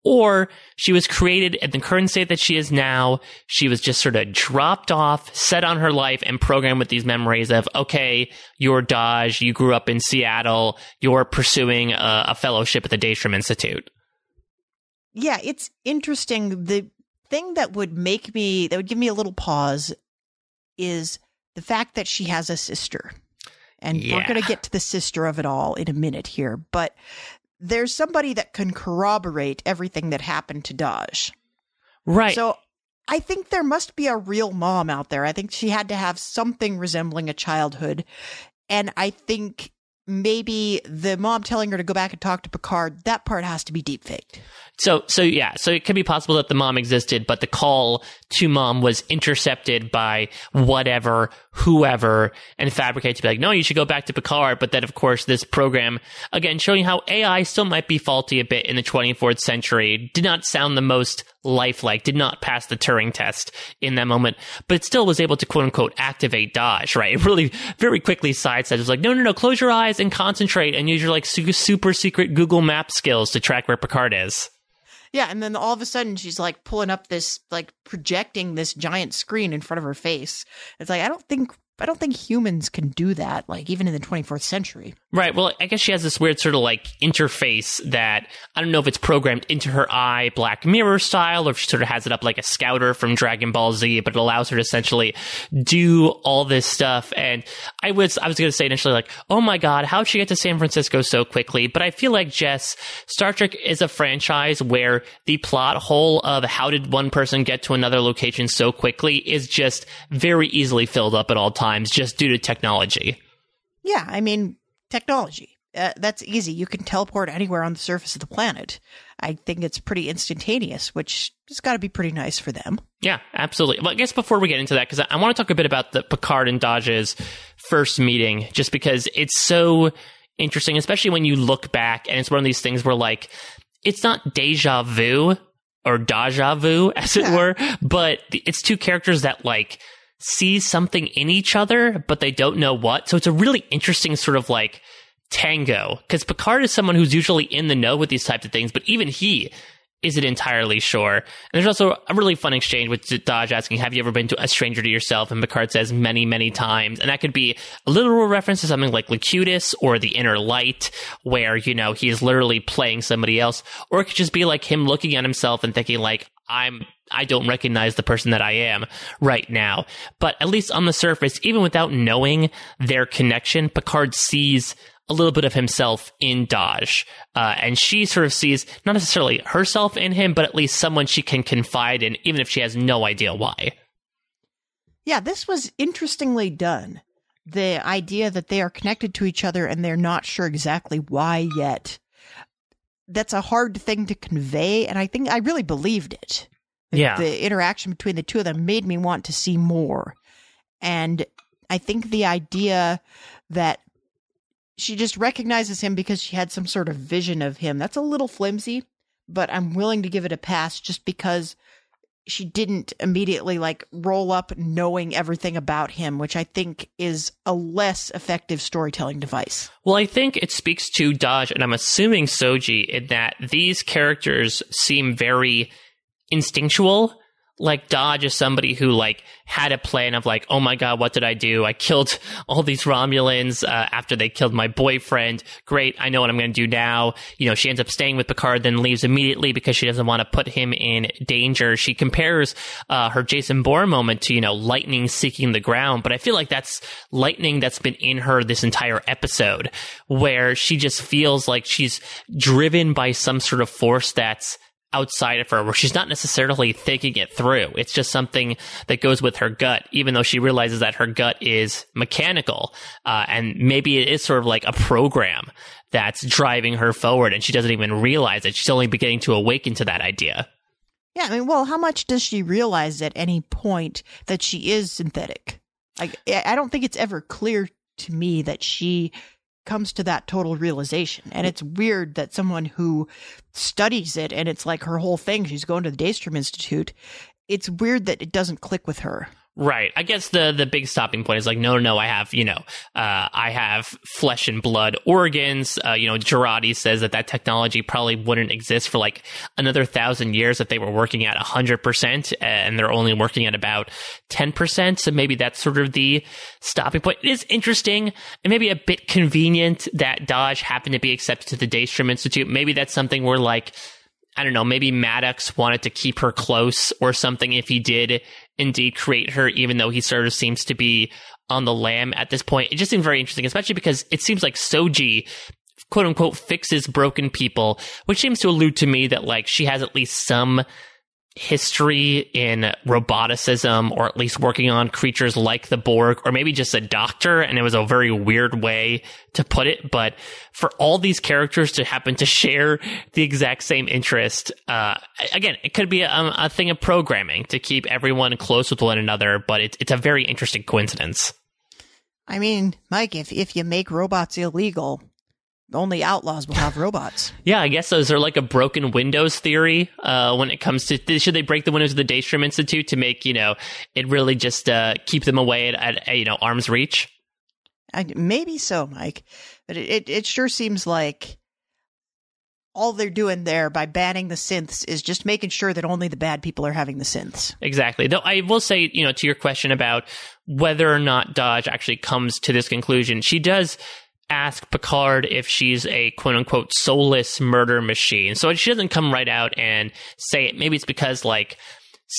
or she was created in the current state that she is now. She was just sort of dropped off, set on her life, and programmed with these memories of, okay, you're Dahj, you grew up in Seattle, you're pursuing a, a fellowship at the Daystrom Institute. Yeah, it's interesting. The thing that would make me, that would give me a little pause is the fact that she has a sister. And yeah. we're going to get to the sister of it all in a minute here. But there's somebody that can corroborate everything that happened to Dahj. Right. So I think there must be a real mom out there. I think she had to have something resembling a childhood. And I think maybe the mom telling her to go back and talk to Picard, that part has to be deep faked. So, so yeah, so it could be possible that the mom existed, but the call to mom was intercepted by whatever, whoever, and fabricated to be like, no, you should go back to Picard. But then, of course, this program, again, showing how AI still might be faulty a bit in the 24th century, did not sound the most lifelike, did not pass the Turing test in that moment, but still was able to quote unquote activate Dahj, right? It really very quickly sidestepped. It was like, no, no, no, close your eyes and concentrate and use your like super secret Google Map skills to track where Picard is. Yeah, and then all of a sudden she's like pulling up this like projecting this giant screen in front of her face. It's like I don't think I don't think humans can do that, like even in the 24th century. Right. Well, I guess she has this weird sort of like interface that I don't know if it's programmed into her eye, Black Mirror style, or if she sort of has it up like a scouter from Dragon Ball Z, but it allows her to essentially do all this stuff. And I was, I was going to say initially like, oh my God, how'd she get to San Francisco so quickly? But I feel like Jess, Star Trek is a franchise where the plot hole of how did one person get to another location so quickly is just very easily filled up at all times times just due to technology. Yeah, I mean, technology. Uh, that's easy. You can teleport anywhere on the surface of the planet. I think it's pretty instantaneous, which has got to be pretty nice for them. Yeah, absolutely. Well, I guess before we get into that, because I, I want to talk a bit about the Picard and Dahj's first meeting, just because it's so interesting, especially when you look back and it's one of these things where, like, it's not deja vu or deja vu, as it were, but it's two characters that, like, sees something in each other, but they don't know what. So it's a really interesting sort of like tango because Picard is someone who's usually in the know with these types of things, but even he isn't entirely sure. And there's also a really fun exchange with Dahj asking, Have you ever been to a stranger to yourself? And Picard says many, many times. And that could be a literal reference to something like Locutus or the inner light, where, you know, he's literally playing somebody else. Or it could just be like him looking at himself and thinking, like, I'm I don't recognize the person that I am right now. But at least on the surface, even without knowing their connection, Picard sees a little bit of himself in Dahj. Uh, and she sort of sees not necessarily herself in him, but at least someone she can confide in, even if she has no idea why. Yeah, this was interestingly done. The idea that they are connected to each other and they're not sure exactly why yet. That's a hard thing to convey, and I think I really believed it. Yeah. The interaction between the two of them made me want to see more. And I think the idea that she just recognizes him because she had some sort of vision of him. That's a little flimsy, but I'm willing to give it a pass just because she didn't immediately like roll up knowing everything about him, which I think is a less effective storytelling device. Well, I think it speaks to Dahj, and I'm assuming Soji, in that these characters seem very instinctual like Dahj is somebody who like had a plan of like, oh my god, what did I do? I killed all these Romulans uh, after they killed my boyfriend. Great, I know what I'm going to do now. You know, she ends up staying with Picard, then leaves immediately because she doesn't want to put him in danger. She compares uh, her Jason Bourne moment to you know lightning seeking the ground, but I feel like that's lightning that's been in her this entire episode, where she just feels like she's driven by some sort of force that's outside of her where she's not necessarily thinking it through. It's just something that goes with her gut, even though she realizes that her gut is mechanical. Uh, and maybe it is sort of like a program that's driving her forward and she doesn't even realize it. She's only beginning to awaken to that idea. Yeah, I mean, well, how much does she realize at any point that she is synthetic? Like, I don't think it's ever clear to me that she comes to that total realization. And it's weird that someone who studies it and it's like her whole thing, she's going to the Daystrom Institute. It's weird that it doesn't click with her. Right. I guess the the big stopping point is like, no, no, no. I have, you know, uh, I have flesh and blood organs. Uh, you know, Jurati says that that technology probably wouldn't exist for like another thousand years if they were working at hundred percent, and they're only working at about ten percent. So maybe that's sort of the stopping point. It is interesting and maybe a bit convenient that Dahj happened to be accepted to the Daystrom Institute. Maybe that's something where like. I don't know, maybe Maddox wanted to keep her close or something if he did indeed create her, even though he sort of seems to be on the lam at this point. It just seems very interesting, especially because it seems like Soji quote unquote fixes broken people, which seems to allude to me that like she has at least some history in roboticism or at least working on creatures like the Borg or maybe just a doctor. And it was a very weird way to put it. But for all these characters to happen to share the exact same interest, uh, again, it could be a, a, thing of programming to keep everyone close with one another, but it, it's a very interesting coincidence. I mean, Mike, if, if you make robots illegal, only outlaws will have robots. yeah, I guess those are like a broken Windows theory uh, when it comes to should they break the windows of the Daystrom Institute to make you know it really just uh, keep them away at, at, you know arm's reach. I, maybe so, Mike, but it, it, it sure seems like all they're doing there by banning the synths is just making sure that only the bad people are having the synths. Exactly. Though I will say, you know, to your question about whether or not Dahj actually comes to this conclusion, she does ask Picard if she's a quote unquote soulless murder machine. So she doesn't come right out and say it. Maybe it's because like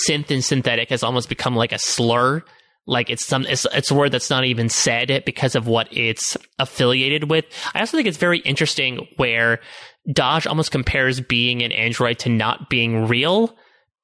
synth and synthetic has almost become like a slur. Like it's some, it's, it's a word that's not even said because of what it's affiliated with. I also think it's very interesting where Dahj almost compares being an android to not being real.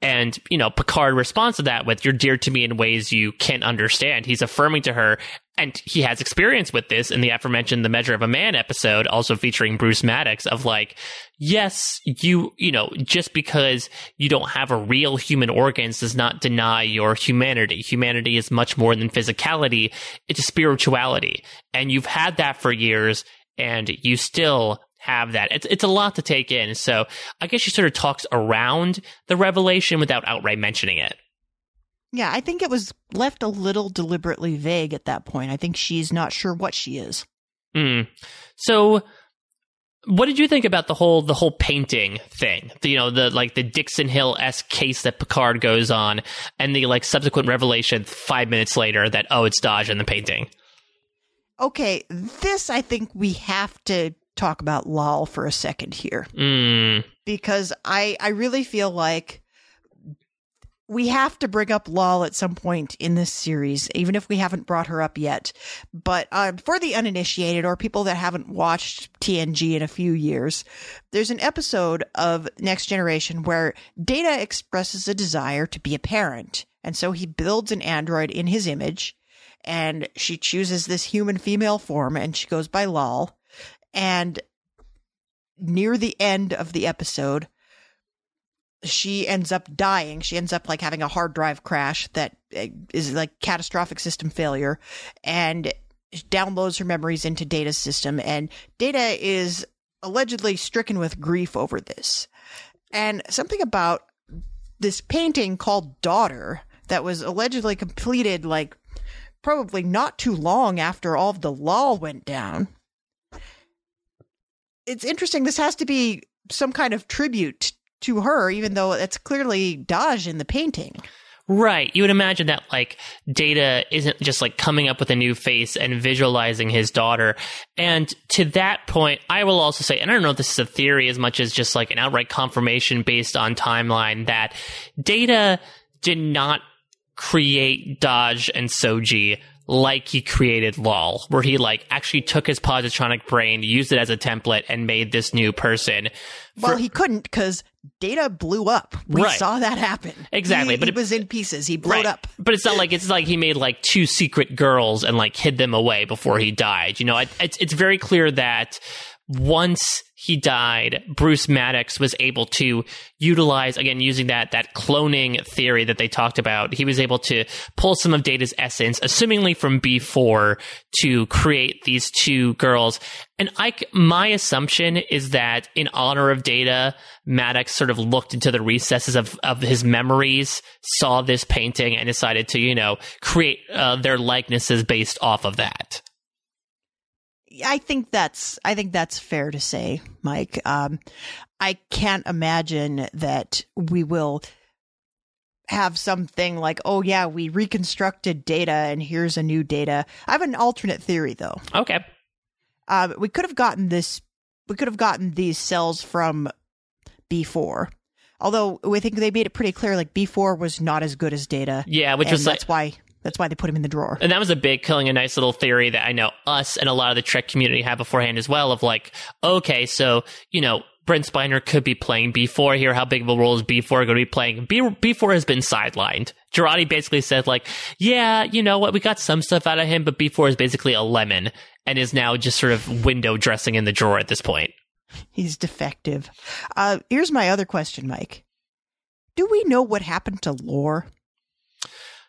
And, you know, Picard responds to that with, you're dear to me in ways you can't understand. He's affirming to her, and he has experience with this in the aforementioned The Measure of a Man episode, also featuring Bruce Maddox, of like, yes, you, you know, just because you don't have a real human organs does not deny your humanity. Humanity is much more than physicality. It's a spirituality. And you've had that for years, and you still have that. It's it's a lot to take in. So I guess she sort of talks around the revelation without outright mentioning it. Yeah, I think it was left a little deliberately vague at that point. I think she's not sure what she is. Mm. So what did you think about the whole the whole painting thing? The, you know, the like the Dixon Hill s case that Picard goes on, and the like subsequent revelation five minutes later that oh, it's Dahj in the painting. Okay, this I think we have to talk about Lal for a second here. Mm. Because I, I really feel like we have to bring up Lal at some point in this series, even if we haven't brought her up yet. But uh, for the uninitiated or people that haven't watched TNG in a few years, there's an episode of Next Generation where Data expresses a desire to be a parent. And so he builds an android in his image, and she chooses this human female form, and she goes by Lal. And near the end of the episode, she ends up dying. She ends up like having a hard drive crash that uh, like catastrophic system failure and downloads her memories into Data's system. And Data is allegedly stricken with grief over this. And something about this painting called Daughter that was allegedly completed like probably not too long after all of the law went down. It's interesting. This has to be some kind of tribute to her, even though it's clearly Dahj in the painting. Right. You would imagine that like Data isn't just like coming up with a new face and visualizing his daughter. And to that point, I will also say, and I don't know if this is a theory as much as just like an outright confirmation based on timeline that Data did not create Dahj and Soji like he created Lal, where he like actually took his positronic brain, used it as a template, and made this new person. For- well, he couldn't because Data blew up. We right. saw that happen. Exactly, he, but it was in pieces. He blew right. up. But it's not like it's like he made like two secret girls and like hid them away before he died. You know, it, it's it's very clear that once he died, Bruce Maddox was able to utilize again using that that cloning theory that they talked about. He was able to pull some of Data's essence, assumingly from B4, to create these two girls. And I, my assumption is that in honor of Data, Maddox sort of looked into the recesses of of his memories, saw this painting, and decided to you know create uh, their likenesses based off of that. I think that's I think that's fair to say, Mike. Um, I can't imagine that we will have something like, oh yeah, we reconstructed data and here's a new data. I have an alternate theory though. Okay. Um, we could have gotten this. We could have gotten these cells from B4. Although we think they made it pretty clear, like B4 was not as good as data. Yeah, which was that's like, why that's why they put him in the drawer. And that was a big killing a nice little theory that I know us and a lot of the Trek community have beforehand as well of like, okay, so, you know, Brent Spiner could be playing B4 here. How big of a role is B4 going to be playing? B- B4 has been sidelined. Jurati basically said like, yeah, you know what? We got some stuff out of him, but B4 is basically a lemon and is now just sort of window dressing in the drawer at this point. He's defective. Uh, here's my other question, Mike. Do we know what happened to Lore?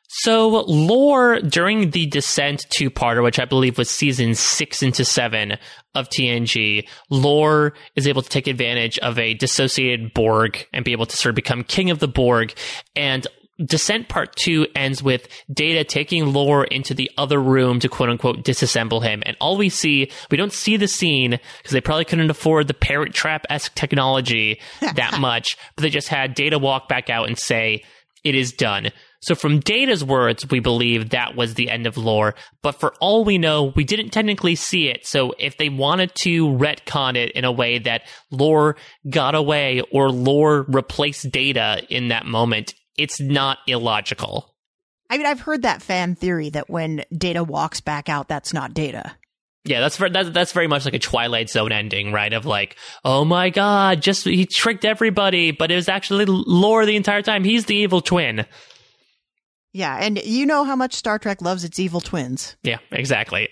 So, Lore during the Descent two parter, which I believe was season six into seven of TNG, Lore is able to take advantage of a dissociated Borg and be able to sort of become king of the Borg. And Descent Part 2 ends with Data taking Lore into the other room to quote unquote disassemble him. And all we see, we don't see the scene because they probably couldn't afford the Parent Trap esque technology that much, but they just had Data walk back out and say, it is done. So from Data's words, we believe that was the end of lore. But for all we know, we didn't technically see it. So if they wanted to retcon it in a way that lore got away or lore replaced data in that moment, it's not illogical. I mean, I've heard that fan theory that when Data walks back out, that's not Data. Yeah, that's very, that's that's very much like a Twilight Zone ending, right? Of like, oh my god, just he tricked everybody, but it was actually lore the entire time. He's the evil twin. Yeah, and you know how much Star Trek loves its evil twins. Yeah, exactly.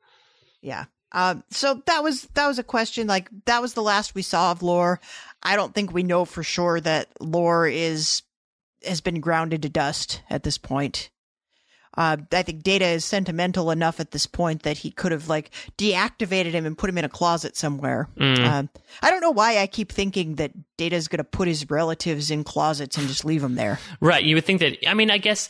yeah. Um, so that was that was a question. Like that was the last we saw of Lore. I don't think we know for sure that Lore is has been grounded to dust at this point. Uh, I think Data is sentimental enough at this point that he could have like deactivated him and put him in a closet somewhere. Mm. Uh, I don't know why I keep thinking that Data is going to put his relatives in closets and just leave them there. Right. You would think that. I mean, I guess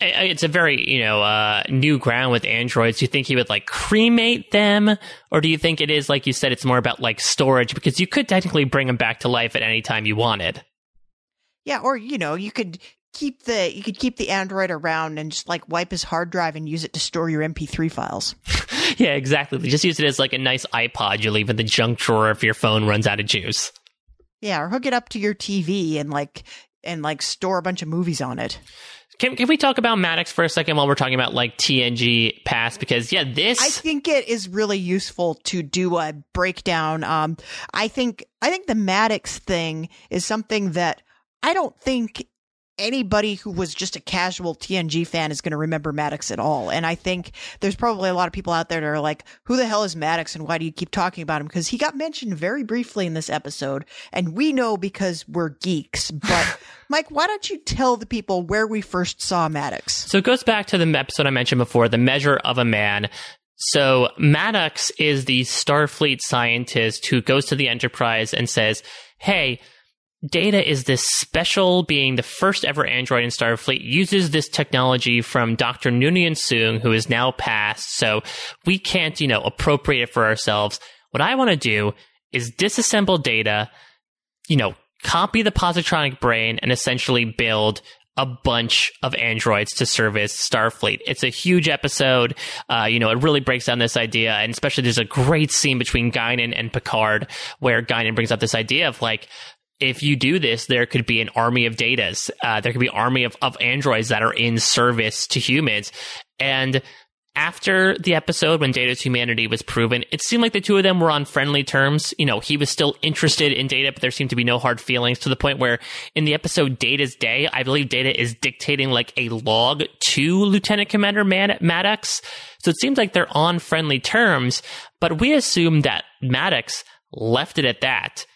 it's a very you know uh, new ground with androids. Do you think he would like cremate them, or do you think it is like you said? It's more about like storage because you could technically bring them back to life at any time you wanted. Yeah, or you know, you could keep the you could keep the android around and just like wipe his hard drive and use it to store your mp3 files yeah exactly just use it as like a nice ipod you leave in the junk drawer if your phone runs out of juice yeah or hook it up to your tv and like and like store a bunch of movies on it. Can, can we talk about Maddox for a second while we're talking about like TNG past? Because yeah, this I think it is really useful to do a breakdown. Um, I think I think the Maddox thing is something that I don't think anybody who was just a casual TNG fan is going to remember Maddox at all. And I think there's probably a lot of people out there that are like, who the hell is Maddox and why do you keep talking about him? Because he got mentioned very briefly in this episode. And we know because we're geeks. But Mike, why don't you tell the people where we first saw Maddox? So it goes back to the episode I mentioned before, The Measure of a Man. So Maddox is the Starfleet scientist who goes to the Enterprise and says, Hey, Data is this special being, the first ever android in Starfleet, uses this technology from Dr. Noonien Soong, who is now passed, so we can't, you know, appropriate it for ourselves. What I want to do is disassemble data, you know, copy the positronic brain, and essentially build a bunch of androids to service Starfleet. It's a huge episode. Uh, you know, it really breaks down this idea, and especially there's a great scene between Guinan and Picard where Guinan brings up this idea of like, if you do this, there could be an army of datas. Uh, there could be army of, of androids that are in service to humans. And after the episode when Data's humanity was proven, it seemed like the two of them were on friendly terms. You know, he was still interested in Data, but there seemed to be no hard feelings to the point where in the episode Data's Day, I believe Data is dictating like a log to Lieutenant Commander Maddox. So it seems like they're on friendly terms, but we assume that Maddox left it at that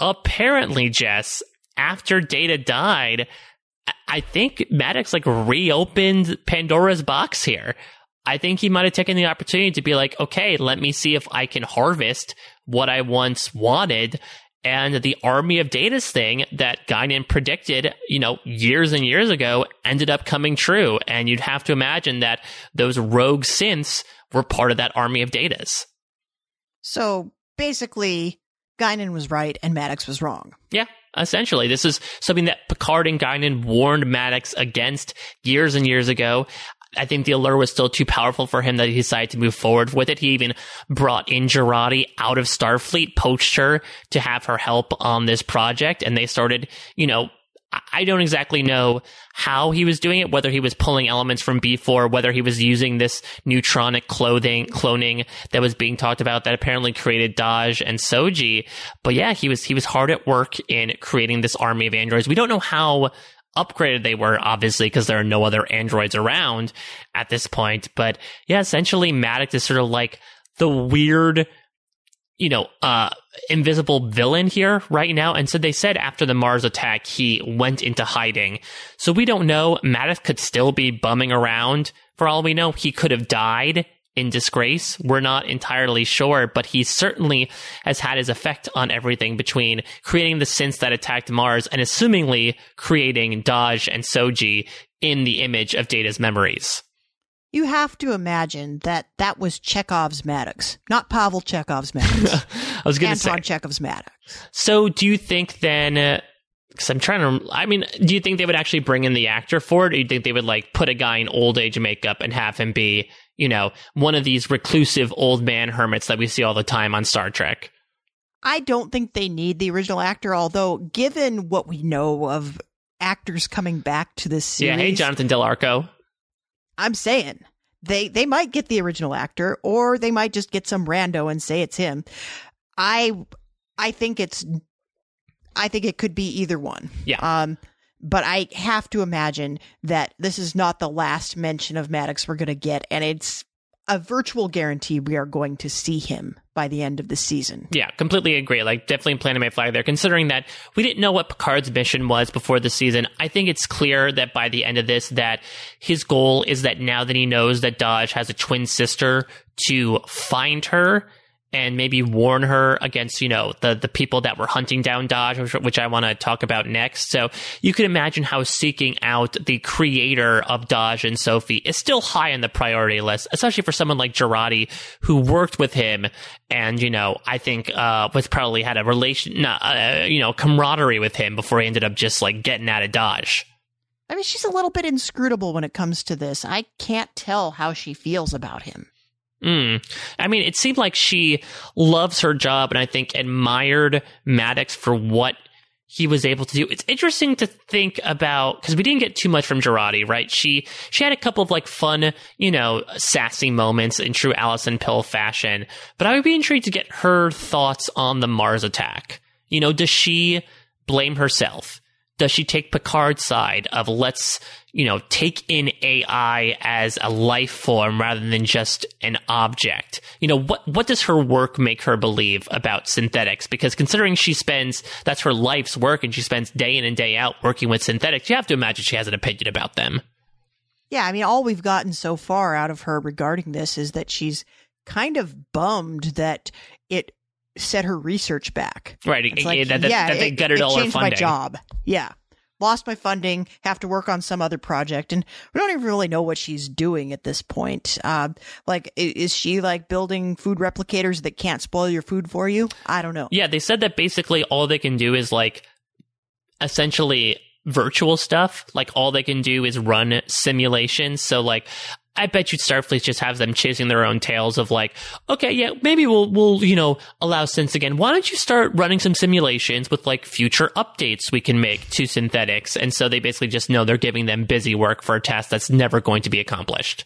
apparently, Jess, after Data died, I think Maddox like reopened Pandora's box here. I think he might have taken the opportunity to be like, okay, let me see if I can harvest what I once wanted. And the army of datas thing that Guinan predicted, you know, years and years ago ended up coming true. And you'd have to imagine that those rogue synths were part of that army of datas. So basically, Guinan was right and Maddox was wrong. Yeah, essentially. This is something that Picard and Guinan warned Maddox against years and years ago. I think the allure was still too powerful for him that he decided to move forward with it. He even brought in Jurati out of Starfleet, poached her to have her help on this project, and they started, you know, I don't exactly know how he was doing it, whether he was pulling elements from B4, whether he was using this neuronic clothing, cloning that was being talked about that apparently created Dahj and Soji. But yeah, he was, he was hard at work in creating this army of androids. We don't know how upgraded they were, obviously, because there are no other androids around at this point. But yeah, essentially Maddox is sort of like the weird you know, uh, invisible villain here right now. And so they said after the Mars attack, he went into hiding. So we don't know. Maddox could still be bumming around. For all we know, he could have died in disgrace. We're not entirely sure, but he certainly has had his effect on everything between creating the synths that attacked Mars and assumingly creating Dahj and Soji in the image of Data's memories you have to imagine that that was Chekhov's Maddox, not Pavel Chekhov's Maddox. I was going to say Anton Chekhov's Maddox. So, do you think then? Because uh, I'm trying to. I mean, do you think they would actually bring in the actor for it, or do you think they would like put a guy in old age makeup and have him be, you know, one of these reclusive old man hermits that we see all the time on Star Trek? I don't think they need the original actor, although given what we know of actors coming back to this series. Yeah, hey Jonathan Del Arco. I'm saying they they might get the original actor or they might just get some rando and say it's him. I I think it's I think it could be either one. Yeah. Um but I have to imagine that this is not the last mention of Maddox we're going to get and it's a virtual guarantee we are going to see him by the end of the season. Yeah, completely agree. Like, definitely planting my flag there. Considering that we didn't know what Picard's mission was before the season, I think it's clear that by the end of this, that his goal is that now that he knows that Dahj has a twin sister, to find her and maybe warn her against, you know, the, the people that were hunting down Dahj, which, which I want to talk about next. So you can imagine how seeking out the creator of Dahj and Soji is still high on the priority list, especially for someone like Jurati who worked with him and, you know, I think, uh, was probably had a relation, uh, you know, camaraderie with him before he ended up just like getting out of Dodge. I mean, she's a little bit inscrutable when it comes to this. I can't tell how she feels about him. Mm. I mean, it seemed like she loves her job and I think admired Maddox for what he was able to do. It's interesting to think about because we didn't get too much from Jurati, right? She she had a couple of like fun, you know, sassy moments in true Allison Pill fashion, but I would be intrigued to get her thoughts on the Mars attack. You know, does she blame herself? Does she take Picard's side of let's you know, take in AI as a life form rather than just an object. You know, what what does her work make her believe about synthetics? Because considering she spends that's her life's work and she spends day in and day out working with synthetics, you have to imagine she has an opinion about them. Yeah, I mean, all we've gotten so far out of her regarding this is that she's kind of bummed that it set her research back. Right. It's like, that, that, yeah, that they it, gutted it all her changed funding. my job. Yeah. Lost my funding, have to work on some other project, and we don't even really know what she's doing at this point. Uh, like, is she like building food replicators that can't spoil your food for you? I don't know. Yeah, they said that basically all they can do is like essentially virtual stuff. Like all they can do is run simulations. So like I bet you Starfleet just has them chasing their own tails of like, okay, yeah, maybe we'll we'll, you know, allow synths again. Why don't you start running some simulations with like future updates we can make to synthetics? And so they basically just know they're giving them busy work for a task that's never going to be accomplished.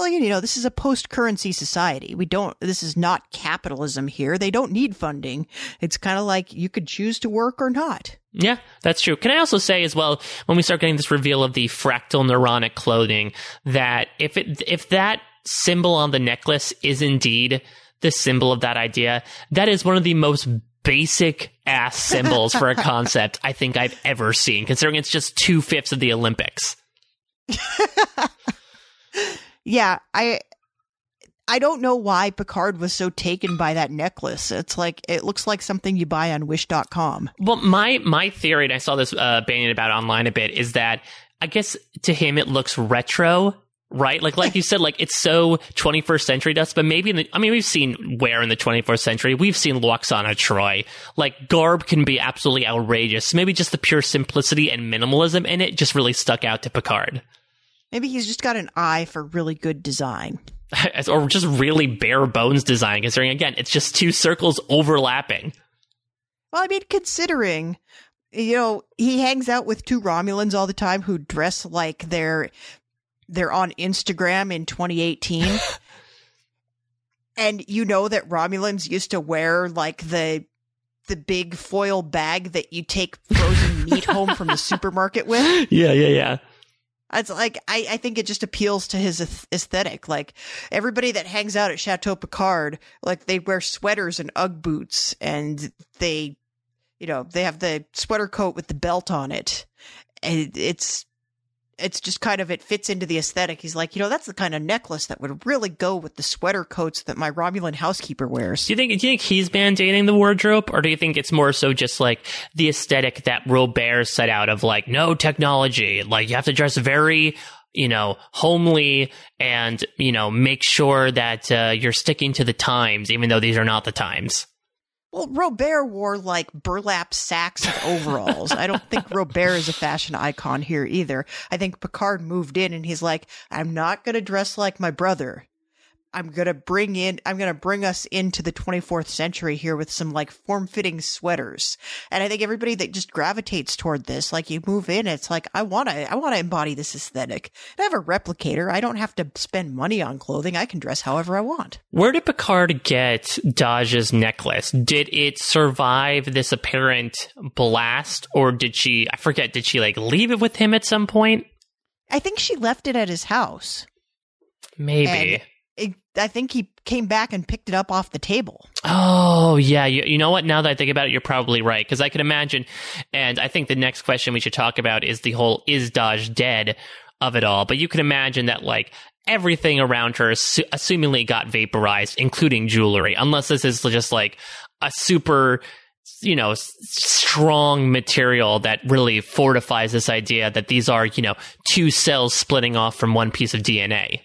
Well, you know, this is a post-currency society. We don't. This is not capitalism here. They don't need funding. It's kind of like you could choose to work or not. Yeah, that's true. Can I also say as well, when we start getting this reveal of the fractal neuronic clothing, that if it if that symbol on the necklace is indeed the symbol of that idea, that is one of the most basic ass symbols for a concept I think I've ever seen, considering it's just two fifths of the Olympics. Yeah, I I don't know why Picard was so taken by that necklace. It's like it looks like something you buy on wish.com. Well, my my theory, and I saw this uh, about online a bit, is that I guess to him it looks retro, right? Like like you said, like it's so 21st century dust. But maybe in the, I mean, we've seen where in the 21st century we've seen Lwaxana Troi. Like garb can be absolutely outrageous. Maybe just the pure simplicity and minimalism in it just really stuck out to Picard, Maybe he's just got an eye for really good design. Or just really bare bones design. Considering again, it's just two circles overlapping. Well, I mean, considering you know he hangs out with two Romulans all the time who dress like they're they're on Instagram in 2018, and you know that Romulans used to wear like the the big foil bag that you take frozen meat home from the supermarket with. Yeah, yeah, yeah. It's like I, I think it just appeals to his aesthetic. Like everybody that hangs out at Chateau Picard, like they wear sweaters and UGG boots, and they, you know, they have the sweater coat with the belt on it, and it's it's just kind of it fits into the aesthetic. He's like, you know, that's the kind of necklace that would really go with the sweater coats that my Romulan housekeeper wears. Do you think do you think he's mandating the wardrobe, or do you think it's more so just like the aesthetic that Robert set out of like no technology, like you have to dress very you know homely and you know make sure that uh, you're sticking to the times, even though these are not the times. Well, Robert wore like burlap sacks and overalls. I don't think Robert is a fashion icon here either. I think Picard moved in and he's like, I'm not going to dress like my brother. I'm going to bring in, I'm going to bring us into the 24th century here with some like form fitting sweaters. And I think everybody that just gravitates toward this, like you move in, it's like, I want to, I want to embody this aesthetic. I have a replicator. I don't have to spend money on clothing. I can dress however I want. Where did Picard get Dahj's necklace? Did it survive this apparent blast, or did she? I forget. Did she like leave it with him at some point? I think she left it at his house. Maybe. And it, I think he came back and picked it up off the table. Oh, yeah. You, you know what? Now that I think about it, you're probably right. Because I can imagine, and I think the next question we should talk about is the whole is Dahj dead of it all. But you can imagine that, like, everything around her assu- assumingly got vaporized, including jewelry, unless this is just like a super. You know, strong material that really fortifies this idea that these are, you know, two cells splitting off from one piece of DNA.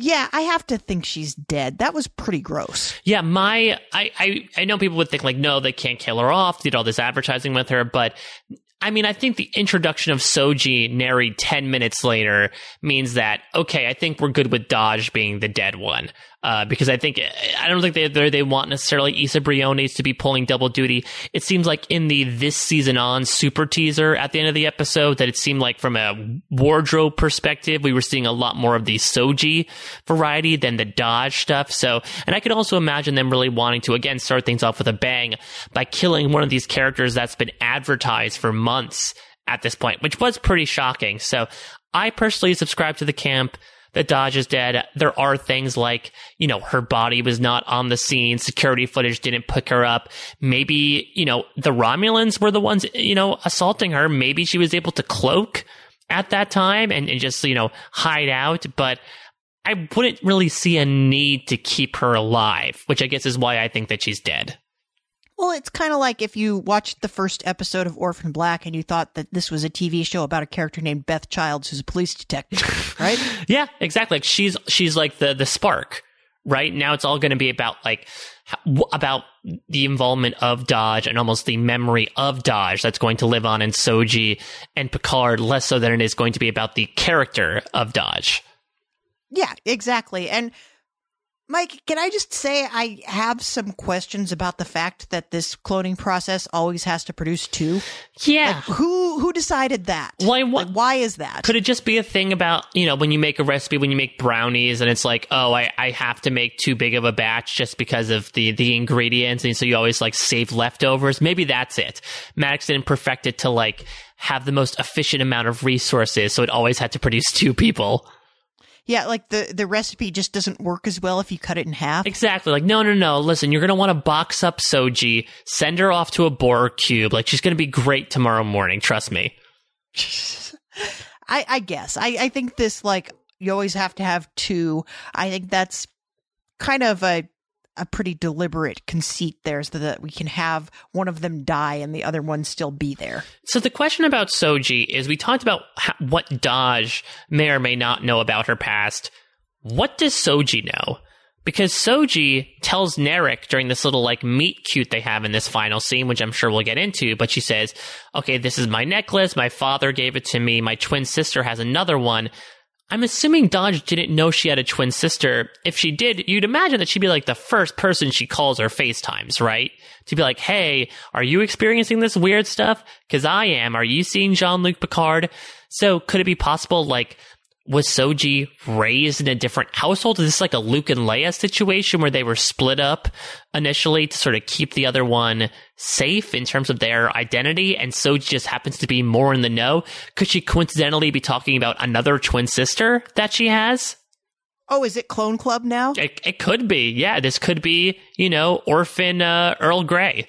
Yeah, I have to think she's dead. That was pretty gross. Yeah, my I, I I know people would think like, no, they can't kill her off. Did all this advertising with her, but I mean, I think the introduction of Soji Neri ten minutes later means that okay, I think we're good with Dahj being the dead one. Uh, because I think I don't think they they want necessarily Isa Briones to be pulling double duty. It seems like in the this season on super teaser at the end of the episode that it seemed like from a wardrobe perspective we were seeing a lot more of the Soji variety than the Dahj stuff. So, and I could also imagine them really wanting to again start things off with a bang by killing one of these characters that's been advertised for months at this point, which was pretty shocking. So, I personally subscribe to the camp that Dahj is dead. There are things like, you know, her body was not on the scene. Security footage didn't pick her up. Maybe, you know, the Romulans were the ones, you know, assaulting her. Maybe she was able to cloak at that time and, and just, you know, hide out. But I wouldn't really see a need to keep her alive, which I guess is why I think that she's dead. Well, it's kind of like if you watched the first episode of Orphan Black and you thought that this was a TV show about a character named Beth Childs who's a police detective, right? yeah, exactly. Like she's she's like the the spark, right? Now it's all going to be about like about the involvement of Dahj and almost the memory of Dahj that's going to live on in Soji and Picard, less so than it is going to be about the character of Dahj. Yeah, exactly. And Mike, can I just say I have some questions about the fact that this cloning process always has to produce two? Yeah. Like, who who decided that? Why like, why is that? Could it just be a thing about, you know, when you make a recipe, when you make brownies and it's like, oh, I, I have to make too big of a batch just because of the, the ingredients and so you always like save leftovers. Maybe that's it. Maddox didn't perfect it to like have the most efficient amount of resources, so it always had to produce two people. Yeah, like the the recipe just doesn't work as well if you cut it in half. Exactly. Like, no, no, no. Listen, you're gonna want to box up Soji, send her off to a Borg cube. Like, she's gonna be great tomorrow morning. Trust me. I, I guess. I, I think this like you always have to have two. I think that's kind of a a pretty deliberate conceit there so that we can have one of them die and the other one still be there. So the question about Soji is we talked about what Dahj may or may not know about her past. What does Soji know? Because Soji tells Narek during this little like meet cute they have in this final scene, which I'm sure we'll get into, but she says, okay, this is my necklace. My father gave it to me. My twin sister has another one. I'm assuming Dahj didn't know she had a twin sister. If she did, you'd imagine that she'd be like the first person she calls or FaceTimes, right? To be like, hey, are you experiencing this weird stuff? Cause I am. Are you seeing Jean-Luc Picard? So could it be possible like was Soji raised in a different household? Is this like a Luke and Leia situation where they were split up initially to sort of keep the other one safe in terms of their identity? And Soji just happens to be more in the know. Could she coincidentally be talking about another twin sister that she has? Oh, is it Clone Club now? It, it could be. Yeah, this could be, you know, orphan uh, Earl Grey.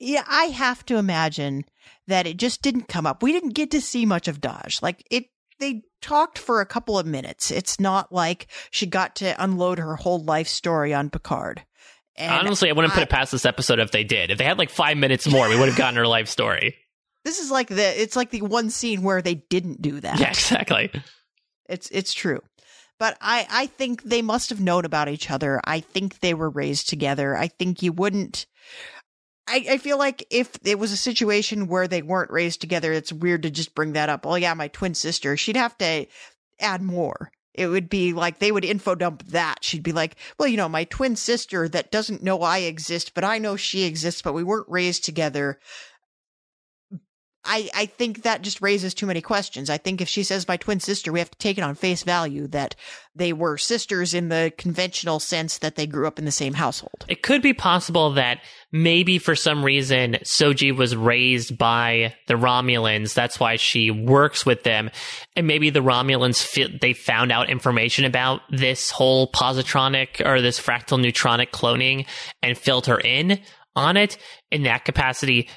Yeah, I have to imagine that it just didn't come up. We didn't get to see much of Dahj. Like it they talked for a couple of minutes. It's not like she got to unload her whole life story on Picard. And Honestly, I wouldn't I, put it past this episode if they did. If they had like five minutes more, we would have gotten her life story. This is like the it's like the one scene where they didn't do that. Yeah, exactly. It's it's true. But I, I think they must have known about each other. I think they were raised together. I think you wouldn't I, I feel like if it was a situation where they weren't raised together, it's weird to just bring that up. Oh yeah, my twin sister. She'd have to add more. It would be like they would info dump that. She'd be like, well, you know, my twin sister that doesn't know I exist, but I know she exists, but we weren't raised together. I, I think that just raises too many questions. I think if she says my twin sister, we have to take it on face value that they were sisters in the conventional sense that they grew up in the same household. It could be possible that maybe for some reason Soji was raised by the Romulans. That's why she works with them. And maybe the Romulans, they found out information about this whole positronic or this fractal neuronic cloning and filled her in on it. In that capacity,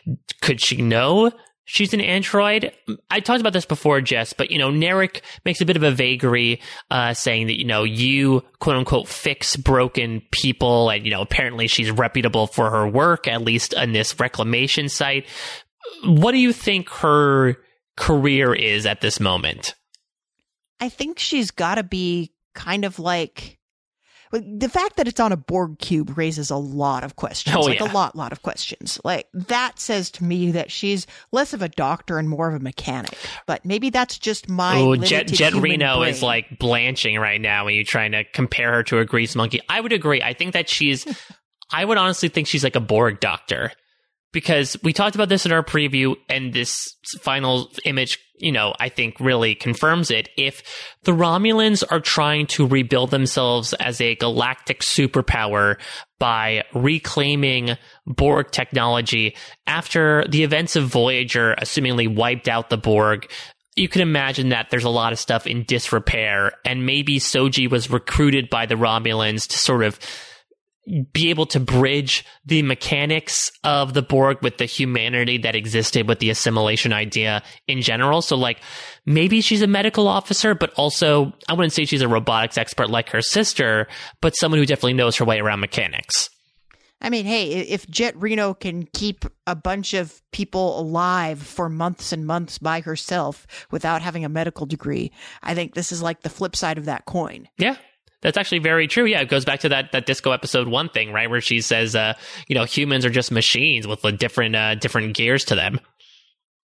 could she know she's an android. I talked about this before, Jess, but you know, Narek makes a bit of a vagary, uh, saying that, you know, you quote unquote fix broken people. And, you know, apparently she's reputable for her work, at least on this reclamation site. What do you think her career is at this moment? I think she's got to be kind of like, the fact that it's on a Borg cube raises a lot of questions. Oh, like yeah. a lot, lot of questions. Like that says to me that she's less of a doctor and more of a mechanic. But maybe that's just my Oh, limited Jet, Jet Reno brain. is like blanching right now when you're trying to compare her to a grease monkey. I would agree. I think that she's, I would honestly think she's like a Borg doctor because we talked about this in our preview and this final image, you know, I think really confirms it. If the Romulans are trying to rebuild themselves as a galactic superpower by reclaiming Borg technology after the events of Voyager assumingly wiped out the Borg, you can imagine that there's a lot of stuff in disrepair, and maybe Soji was recruited by the Romulans to sort of be able to bridge the mechanics of the Borg with the humanity that existed with the assimilation idea in general. So, like, maybe she's a medical officer, but also, I wouldn't say she's a robotics expert like her sister, but someone who definitely knows her way around mechanics. I mean, hey, if Jet Reno can keep a bunch of people alive for months and months by herself without having a medical degree, I think this is like the flip side of that coin. Yeah. That's actually very true. Yeah, it goes back to that that disco episode one thing, right, where she says, uh, you know, humans are just machines with different uh, different gears to them.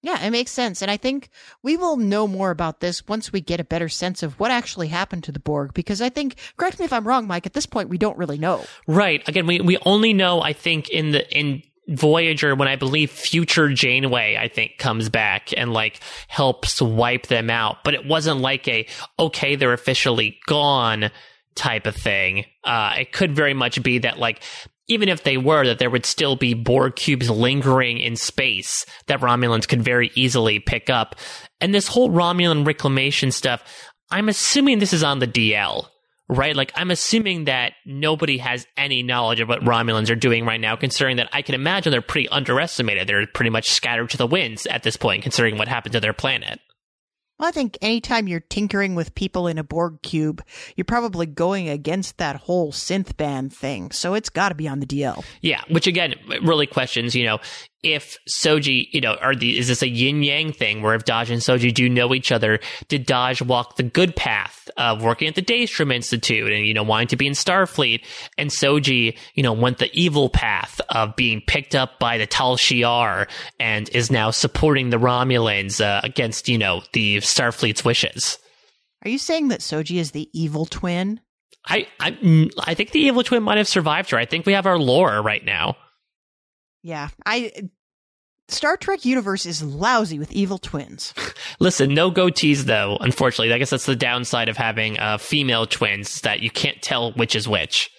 Yeah, it makes sense. And I think we will know more about this once we get a better sense of what actually happened to the Borg. Because I think, correct me if I'm wrong, Mike, at this point, we don't really know. Right. Again, we we only know, I think, in the in Voyager when I believe future Janeway, I think, comes back and like helps wipe them out. But it wasn't like a okay, they're officially gone type of thing. Uh, it could very much be that like even if they were, that there would still be Borg cubes lingering in space that Romulans could very easily pick up. And this whole Romulan reclamation stuff, I'm assuming this is on the DL, right? Like, I'm assuming that nobody has any knowledge of what Romulans are doing right now, considering that I can imagine they're pretty underestimated. They're pretty much scattered to the winds at this point, considering what happened to their planet. Well, I think anytime you're tinkering with people in a Borg cube, you're probably going against that whole synth band thing. So it's got to be on the DL. Yeah, which again really questions, you know, if Soji, you know, are the is this a yin yang thing where if Dahj and Soji do know each other, did Dahj walk the good path of working at the Daystrom Institute and you know wanting to be in Starfleet, and Soji, you know, went the evil path of being picked up by the Tal Shiar and is now supporting the Romulans uh, against you know the Starfleet's wishes. Are you saying that Soji is the evil twin? I I mm, I think the evil twin might have survived her. I think we have our lore right now. Yeah, I. Star Trek universe is lousy with evil twins. Listen, no goatees though. Unfortunately, I guess that's the downside of having uh, female twins that you can't tell which is which.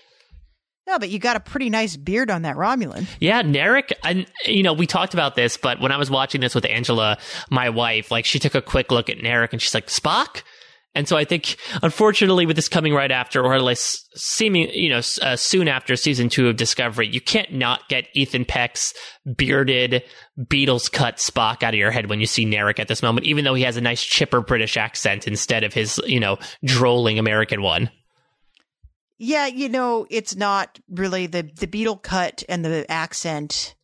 No, but you got a pretty nice beard on that Romulan. Yeah, Narek, and you know, we talked about this, but when I was watching this with Angela, my wife, like she took a quick look at Narek and she's like, Spock? And so I think, unfortunately, with this coming right after, or at least seeming, you know, uh, soon after season two of Discovery, you can't not get Ethan Peck's bearded Beatles cut Spock out of your head when you see Narek at this moment, even though he has a nice chipper British accent instead of his, you know, drolling American one. Yeah, you know, it's not really the the beetle cut and the accent.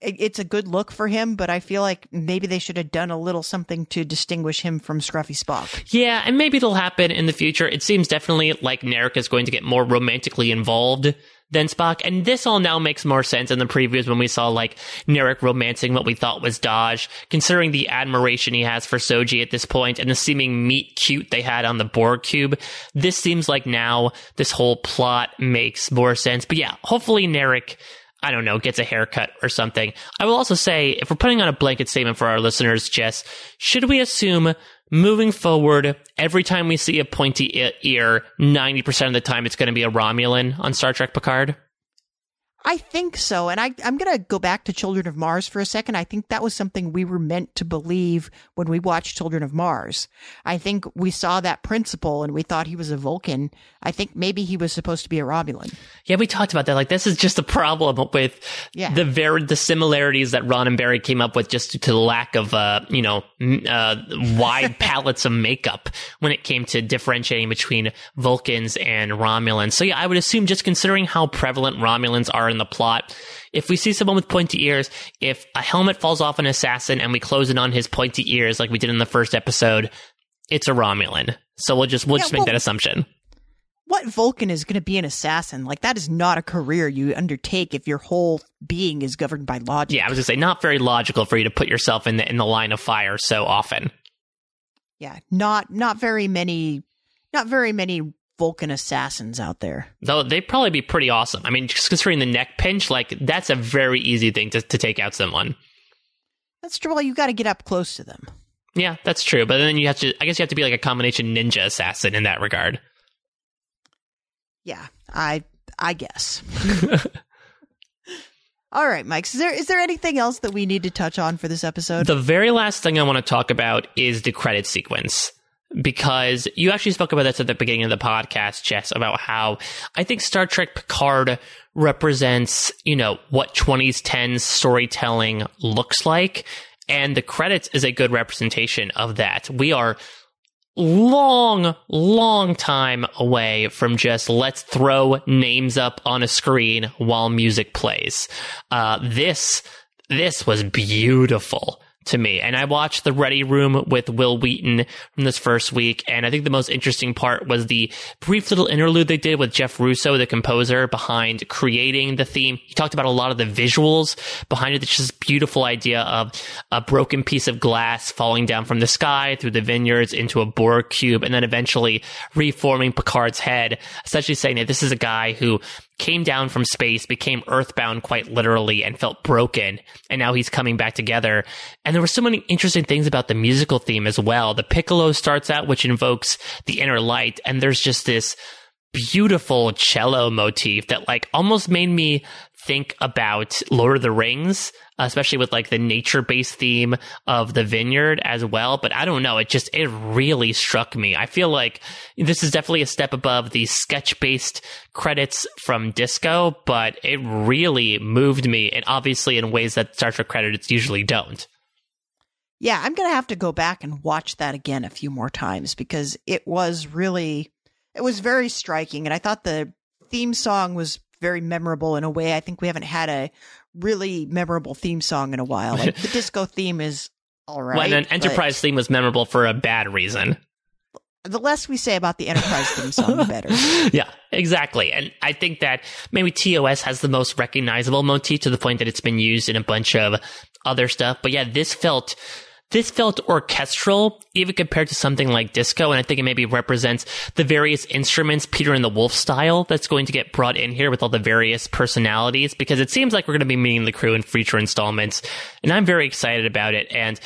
It, it's a good look for him, but I feel like maybe they should have done a little something to distinguish him from Scruffy Spock. Yeah, and maybe it'll happen in the future. It seems definitely like Narek is going to get more romantically involved than Spock, and this all now makes more sense in the previews when we saw like Narek romancing what we thought was Dahj, considering the admiration he has for Soji at this point and the seeming meet cute they had on the Borg cube. This seems like now this whole plot makes more sense. But yeah, hopefully Narek I don't know, gets a haircut or something. I will also say, if we're putting on a blanket statement for our listeners, Jess, should we assume moving forward, every time we see a pointy ear, 90% of the time it's going to be a Romulan on Star Trek Picard? I think so. And I, I'm going to go back to Children of Mars for a second. I think that was something we were meant to believe when we watched Children of Mars. I think we saw that principle and we thought he was a Vulcan. I think maybe he was supposed to be a Romulan. Yeah, we talked about that. Like, this is just a problem with Yeah. the very the similarities that Roddenberry came up with, just to the lack of, uh, you know, uh, wide palettes of makeup when it came to differentiating between Vulcans and Romulans. So yeah, I would assume just considering how prevalent Romulans are in the plot, if we see someone with pointy ears, if a helmet falls off an assassin and we close in on his pointy ears like we did in the first episode, it's a Romulan. So we'll just we'll Yeah, just make well- that assumption. what Vulcan is going to be an assassin? Like that is not a career you undertake if your whole being is governed by logic. Yeah, I was gonna say not very logical for you to put yourself in the in the line of fire so often. Yeah, not not very many, not very many Vulcan assassins out there. Though they'd probably be pretty awesome. I mean, just considering the neck pinch, like that's a very easy thing to, to take out someone. That's true. Well, you got to get up close to them. Yeah, that's true. But then you have to, I guess you have to be like a combination ninja assassin in that regard. Yeah, I I guess. All right, Mike. Is there is there anything else that we need to touch on for this episode? The very last thing I want to talk about is the credit sequence. Because you actually spoke about this at the beginning of the podcast, Jess, about how I think Star Trek Picard represents, you know, what 20s, 10s storytelling looks like. And the credits is a good representation of that. We are long, long time away from just let's throw names up on a screen while music plays. Uh, this, this was beautiful to me. And I watched the Ready Room with Wil Wheaton from this first week. And I think the most interesting part was the brief little interlude they did with Jeff Russo, the composer behind creating the theme. He talked about a lot of the visuals behind it. It's just beautiful idea of a broken piece of glass falling down from the sky through the vineyards into a Borg cube and then eventually reforming Picard's head, essentially saying that this is a guy who came down from space, became earthbound quite literally, and felt broken. And now he's coming back together. And there were so many interesting things about the musical theme as well. The piccolo starts out, which invokes the inner light, and there's just this beautiful cello motif that like almost made me think about Lord of the Rings, especially with like the nature based theme of the vineyard as well. But I don't know. It just, it really struck me. I feel like this is definitely a step above the sketch based credits from disco, but it really moved me and obviously in ways that Star Trek credits usually don't. Yeah, I'm going to have to go back and watch that again a few more times because it was really, it was very striking. And I thought the theme song was very memorable in a way I think we haven't had a really memorable theme song in a while. Like the disco theme is all right. When an Enterprise theme was memorable for a bad reason. The less we say about the Enterprise theme song, the better. yeah, exactly. And I think that maybe TOS has the most recognizable motif to the point that it's been used in a bunch of other stuff. But yeah, this felt this felt orchestral, even compared to something like disco, and I think it maybe represents the various instruments, Peter and the Wolf style, that's going to get brought in here with all the various personalities, because it seems like we're going to be meeting the crew in future installments, and I'm very excited about it, and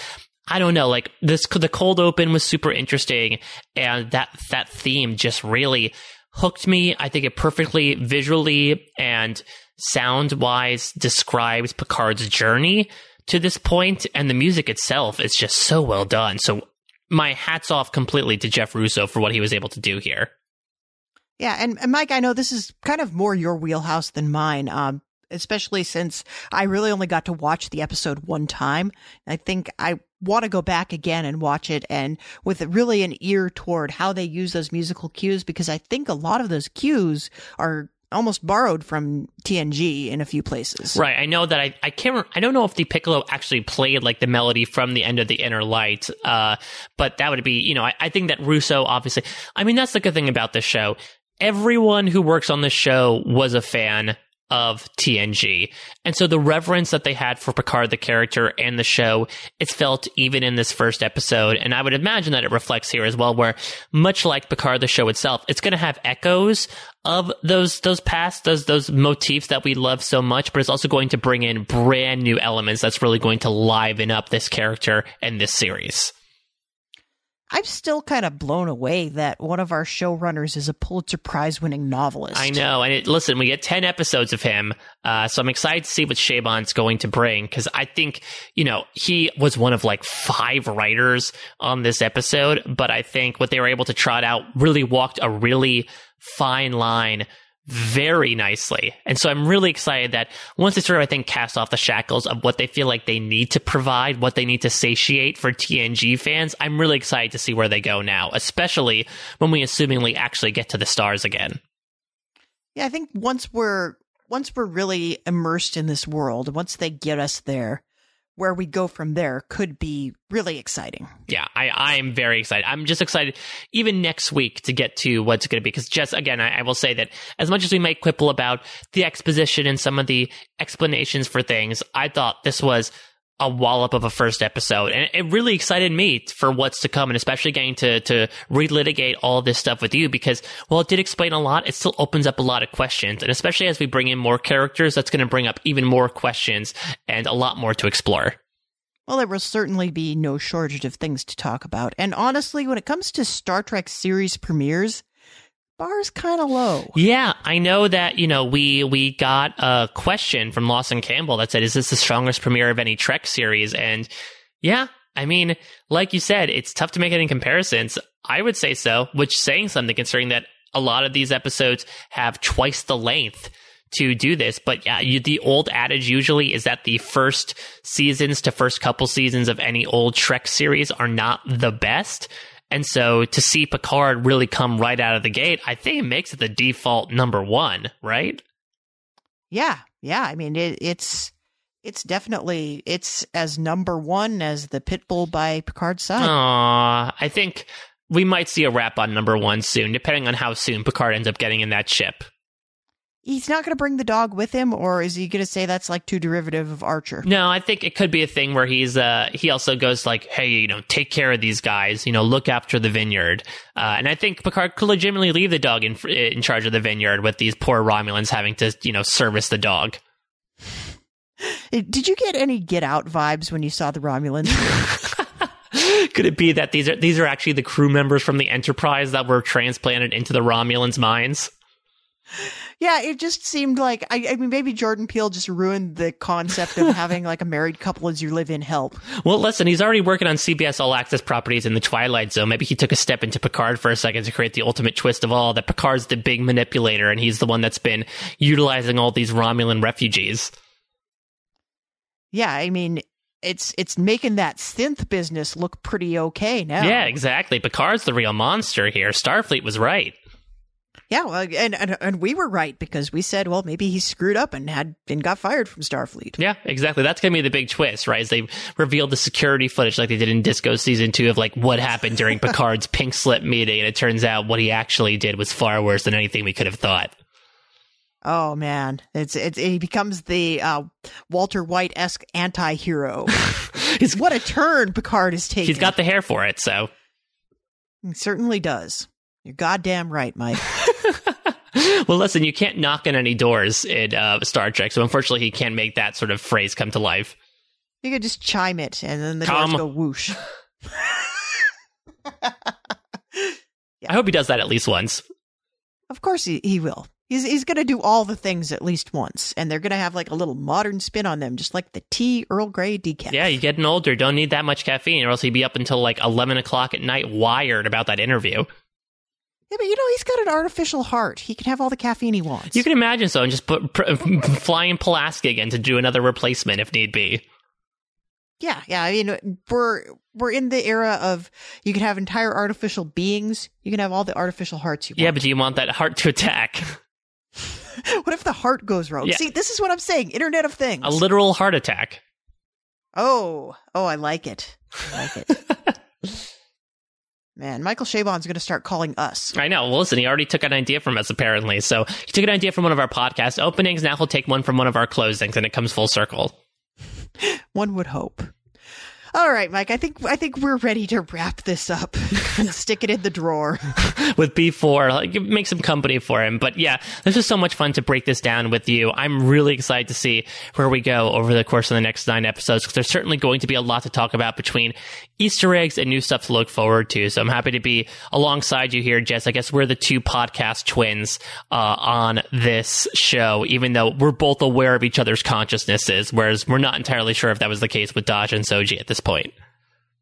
I don't know, like this, the cold open was super interesting, and that, that theme just really hooked me. I think it perfectly visually and sound wise describes Picard's journey to this point, and the music itself is just so well done. So my hats off completely to Jeff Russo for what he was able to do here. Yeah, and, and Mike, I know this is kind of more your wheelhouse than mine. Um, especially since I really only got to watch the episode one time. I think I want to go back again and watch it and with really an ear toward how they use those musical cues because I think a lot of those cues are almost borrowed from TNG in a few places. Right. I know that I, I can't, I don't know if the piccolo actually played like the melody from the end of the inner light. Uh, but that would be, you know, I, I think that Russo obviously, I mean, that's the good thing about this show. Everyone who works on this show was a fan of TNG. And so the reverence that they had for Picard, the character, and the show, it's felt even in this first episode. And I would imagine that it reflects here as well, where much like Picard, the show itself, it's going to have echoes of those, those past, those, those motifs that we love so much, but it's also going to bring in brand new elements that's really going to liven up this character and this series. I'm still kind of blown away that one of our showrunners is a Pulitzer Prize winning novelist. I know. And it, listen, we get 10 episodes of him. Uh, so I'm excited to see what Chabon's going to bring because I think, you know, he was one of like five writers on this episode. But I think what they were able to trot out really walked a really fine line very nicely. And so I'm really excited that once they sort of, I think, cast off the shackles of what they feel like they need to provide, what they need to satiate for TNG fans, I'm really excited to see where they go now, especially when we assumingly actually get to the stars again. Yeah, I think once we're once we're really immersed in this world, once they get us there, where we go from there could be really exciting. Yeah, I, I am very excited. I'm just excited even next week to get to what's going to be. Because just again, I, I, will say that as much as we might quibble about the exposition and some of the explanations for things, I thought this was a wallop of a first episode. And it really excited me for what's to come and especially getting to, to relitigate all this stuff with you because while it did explain a lot, it still opens up a lot of questions. And especially as we bring in more characters, that's going to bring up even more questions and a lot more to explore. Well, there will certainly be no shortage of things to talk about. And honestly, when it comes to Star Trek series premieres, bar's kind of low. Yeah, I know that, you know, we we got a question from Lawson Campbell that said, is this the strongest premiere of any Trek series? And yeah, I mean, like you said, it's tough to make any comparisons. I would say so, which saying something considering that a lot of these episodes have twice the length to do this. But yeah, you, the old adage usually is that the first seasons to first couple seasons of any old Trek series are not the best. And so to see Picard really come right out of the gate, I think it makes it the default number one, right? Yeah, yeah. I mean, it, it's it's definitely it's as number one as the Pitbull by Picard's side. Aww, I think we might see a wrap on number one soon, depending on how soon Picard ends up getting in that ship he's not going to bring the dog with him, or is he going to say that's like too derivative of Archer? No, I think it could be a thing where he's uh he also goes like, hey, you know, take care of these guys, you know, look after the vineyard, uh, and I think Picard could legitimately leave the dog in in charge of the vineyard with these poor Romulans having to you know service the dog. Did you get any Get Out vibes when you saw the Romulans? Could it be that these are these are actually the crew members from the Enterprise that were transplanted into the Romulans' minds? Yeah, it just seemed like I, I, mean maybe Jordan Peele just ruined the concept of having like a married couple as you live in help. Well, listen, he's already working on CBS All Access properties in the Twilight Zone. Maybe he took a step into Picard for a second to create the ultimate twist of all that Picard's the big manipulator and he's the one that's been utilizing all these Romulan refugees. Yeah, I mean, it's it's making that synth business look pretty okay now. Yeah, exactly. Picard's the real monster here. Starfleet was right. Yeah, well, and, and and we were right because we said, well, maybe he screwed up and had and got fired from Starfleet. Yeah, exactly. That's gonna be the big twist, right? Is they revealed the security footage like they did in Disco season two of like what happened during Picard's pink slip meeting, and it turns out what he actually did was far worse than anything we could have thought. Oh man, it's it's he becomes the uh, Walter White esque anti hero. what a turn Picard is taking. He's got the hair for it, so he certainly does. You're goddamn right, Mike. well, listen, you can't knock on any doors in uh, Star Trek, so unfortunately, he can't make that sort of phrase come to life. You could just chime it, and then the Come. doors go whoosh. yeah. I hope he does that at least once. Of course, he, he will. He's he's going to do all the things at least once, and they're going to have like a little modern spin on them, just like the tea Earl Grey decaf. Yeah, you're getting older. Don't need that much caffeine, or else he'd be up until like eleven o'clock at night, wired about that interview. Yeah, but you know he's got an artificial heart. He can have all the caffeine he wants. You can imagine so, and just put pr- fly in Pulaski again to do another replacement if need be. Yeah, yeah. I mean, we're we're in the era of you can have entire artificial beings. You can have all the artificial hearts you want. Yeah, but do you want that heart to attack? what if the heart goes wrong? Yeah. See, this is what I'm saying. Internet of Things. A literal heart attack. Oh, oh, I like it. I like it. Man, Michael Chabon's going to start calling us. I know. Well, listen, he already took an idea from us, apparently. So he took an idea from one of our podcast openings. Now he'll take one from one of our closings, and it comes full circle. one would hope. All right, Mike. I think I think we're ready to wrap this up and stick it in the drawer with B4. Like, make some company for him. But yeah, this is so much fun to break this down with you. I'm really excited to see where we go over the course of the next nine episodes because there's certainly going to be a lot to talk about between Easter eggs and new stuff to look forward to. So I'm happy to be alongside you here, Jess. I guess we're the two podcast twins uh, on this show, even though we're both aware of each other's consciousnesses, whereas we're not entirely sure if that was the case with Dahj and Soji at this point.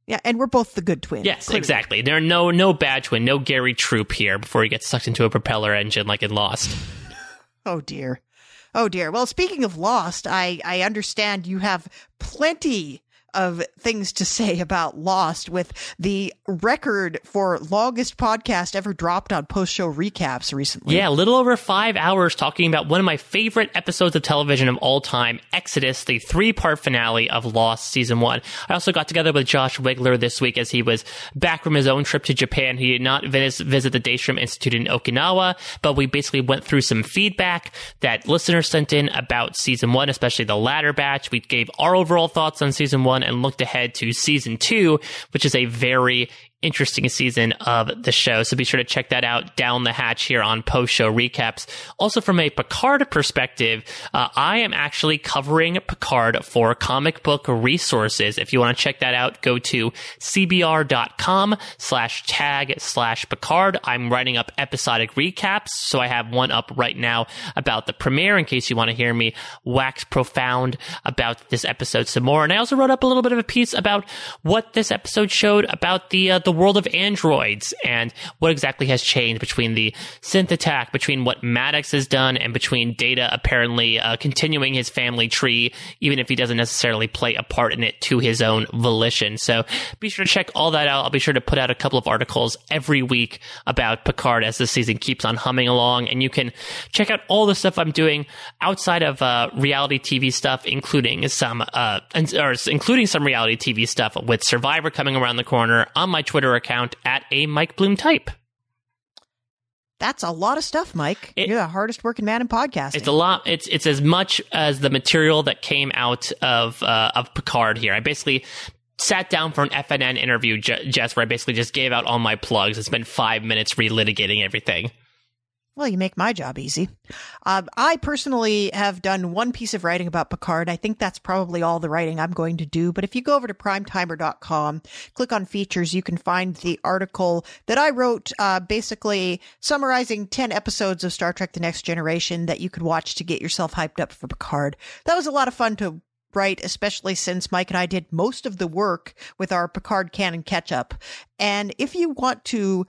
Yeah, and we're both the good twin. Yes, clearly. exactly. There are no no bad twin, no Gary Troup here before he gets sucked into a propeller engine like in Lost. oh dear. Oh dear. Well, speaking of Lost, I I understand you have plenty of things to say about Lost with the record for longest podcast ever dropped on post show recaps recently. Yeah, a little over five hours talking about one of my favorite episodes of television of all time, Exodus, the three part finale of Lost season one. I also got together with Josh Wigler this week as he was back from his own trip to Japan. He did not visit the Daystrom Institute in Okinawa, but we basically went through some feedback that listeners sent in about season one, especially the latter batch. We gave our overall thoughts on season one and looked ahead to season two, which is a very interesting season of the show. So be sure to check that out down the hatch here on post show recaps. Also, from a Picard perspective, uh, I am actually covering Picard for comic book resources. If you want to check that out, go to cbr.com slash tag slash Picard. I'm writing up episodic recaps. So I have one up right now about the premiere in case you want to hear me wax profound about this episode some more. And I also wrote up a little bit of a piece about what this episode showed about the, uh, the world of androids and what exactly has changed between the synth attack, between what Maddox has done, and between Data apparently uh, continuing his family tree, even if he doesn't necessarily play a part in it to his own volition. So be sure to check all that out. I'll be sure to put out a couple of articles every week about Picard as the season keeps on humming along. And you can check out all the stuff I'm doing outside of uh, reality TV stuff, including some, uh, or including some reality TV stuff with Survivor coming around the corner on my Twitter Twitter account at a Mike Bloom type. That's a lot of stuff, Mike. It, You're the hardest working man in podcasting. It's a lot. It's it's as much as the material that came out of uh, of Picard here. I basically sat down for an FNN interview, Jess, where I basically just gave out all my plugs and spent five minutes relitigating everything. Well, you make my job easy. Uh, I personally have done one piece of writing about Picard. I think that's probably all the writing I'm going to do. But if you go over to primetimer.com, click on features, you can find the article that I wrote, uh, basically summarizing 10 episodes of Star Trek The Next Generation that you could watch to get yourself hyped up for Picard. That was a lot of fun to write, especially since Mike and I did most of the work with our Picard canon catch up. And if you want to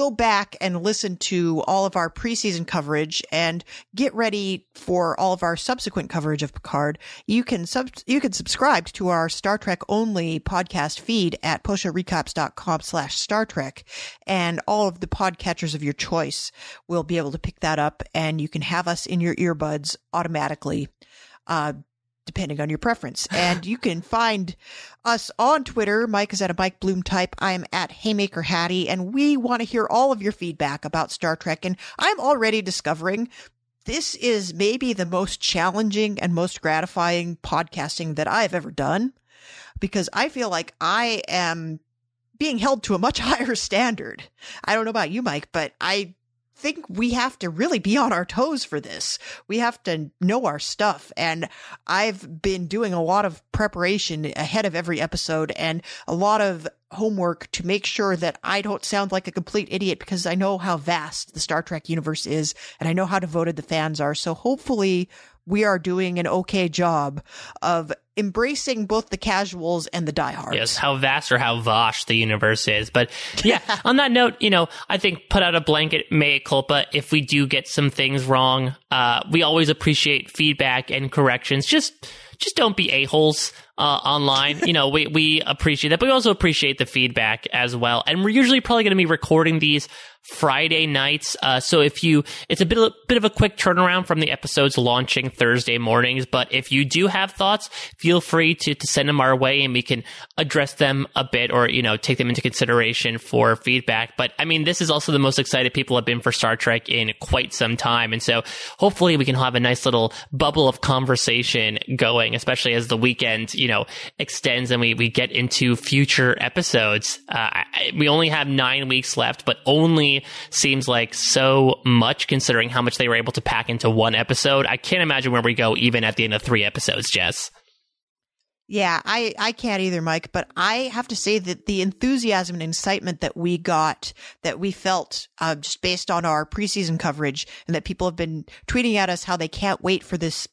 go back and listen to all of our preseason coverage and get ready for all of our subsequent coverage of Picard, you can sub- you can subscribe to our Star Trek only podcast feed at postshowrecaps.com slash Star Trek. And all of the podcatchers of your choice will be able to pick that up and you can have us in your earbuds automatically. Uh, depending on your preference. And you can find us on Twitter. Mike is at a Mike Bloom type. I am at Haymaker Hattie, and we want to hear all of your feedback about Star Trek. And I'm already discovering this is maybe the most challenging and most gratifying podcasting that I've ever done because I feel like I am being held to a much higher standard. I don't know about you, Mike, but I think we have to really be on our toes for this. We have to know our stuff. And I've been doing a lot of preparation ahead of every episode and a lot of homework to make sure that I don't sound like a complete idiot because I know how vast the Star Trek universe is and I know how devoted the fans are. So hopefully we are doing an okay job of embracing both the casuals and the diehards. Yes, how vast or how vash the universe is. But yeah, on that note, you know, I think put out a blanket mea culpa if we do get some things wrong. Uh, we always appreciate feedback and corrections. Just just don't be a-holes uh, online. you know, we, we appreciate that, but we also appreciate the feedback as well. And we're usually probably going to be recording these Friday nights. Uh, so if you, it's a bit, of, bit of a quick turnaround from the episodes launching Thursday mornings. But if you do have thoughts, feel free to, to send them our way and we can address them a bit or, you know, take them into consideration for feedback. But I mean, this is also the most excited people have been for Star Trek in quite some time. And so hopefully we can have a nice little bubble of conversation going, especially as the weekend, you know, extends and we, we get into future episodes. Uh, we only have nine weeks left, but only seems like so much considering how much they were able to pack into one episode. I can't imagine where we go even at the end of three episodes, Jess. Yeah, I, I can't either, Mike, but I have to say that the enthusiasm and excitement that we got, that we felt, uh, just based on our preseason coverage and that people have been tweeting at us how they can't wait for this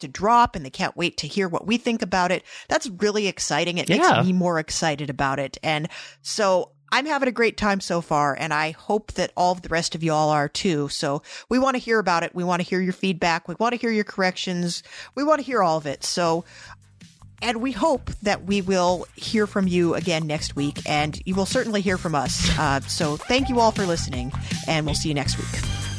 to drop and they can't wait to hear what we think about it. That's really exciting. It makes me more excited about it. And so I'm having a great time so far, and I hope that all of the rest of y'all are too. So we want to hear about it. We want to hear your feedback. We want to hear your corrections. We want to hear all of it. So And we hope that we will hear from you again next week, and you will certainly hear from us. Uh, so thank you all for listening, and we'll see you next week.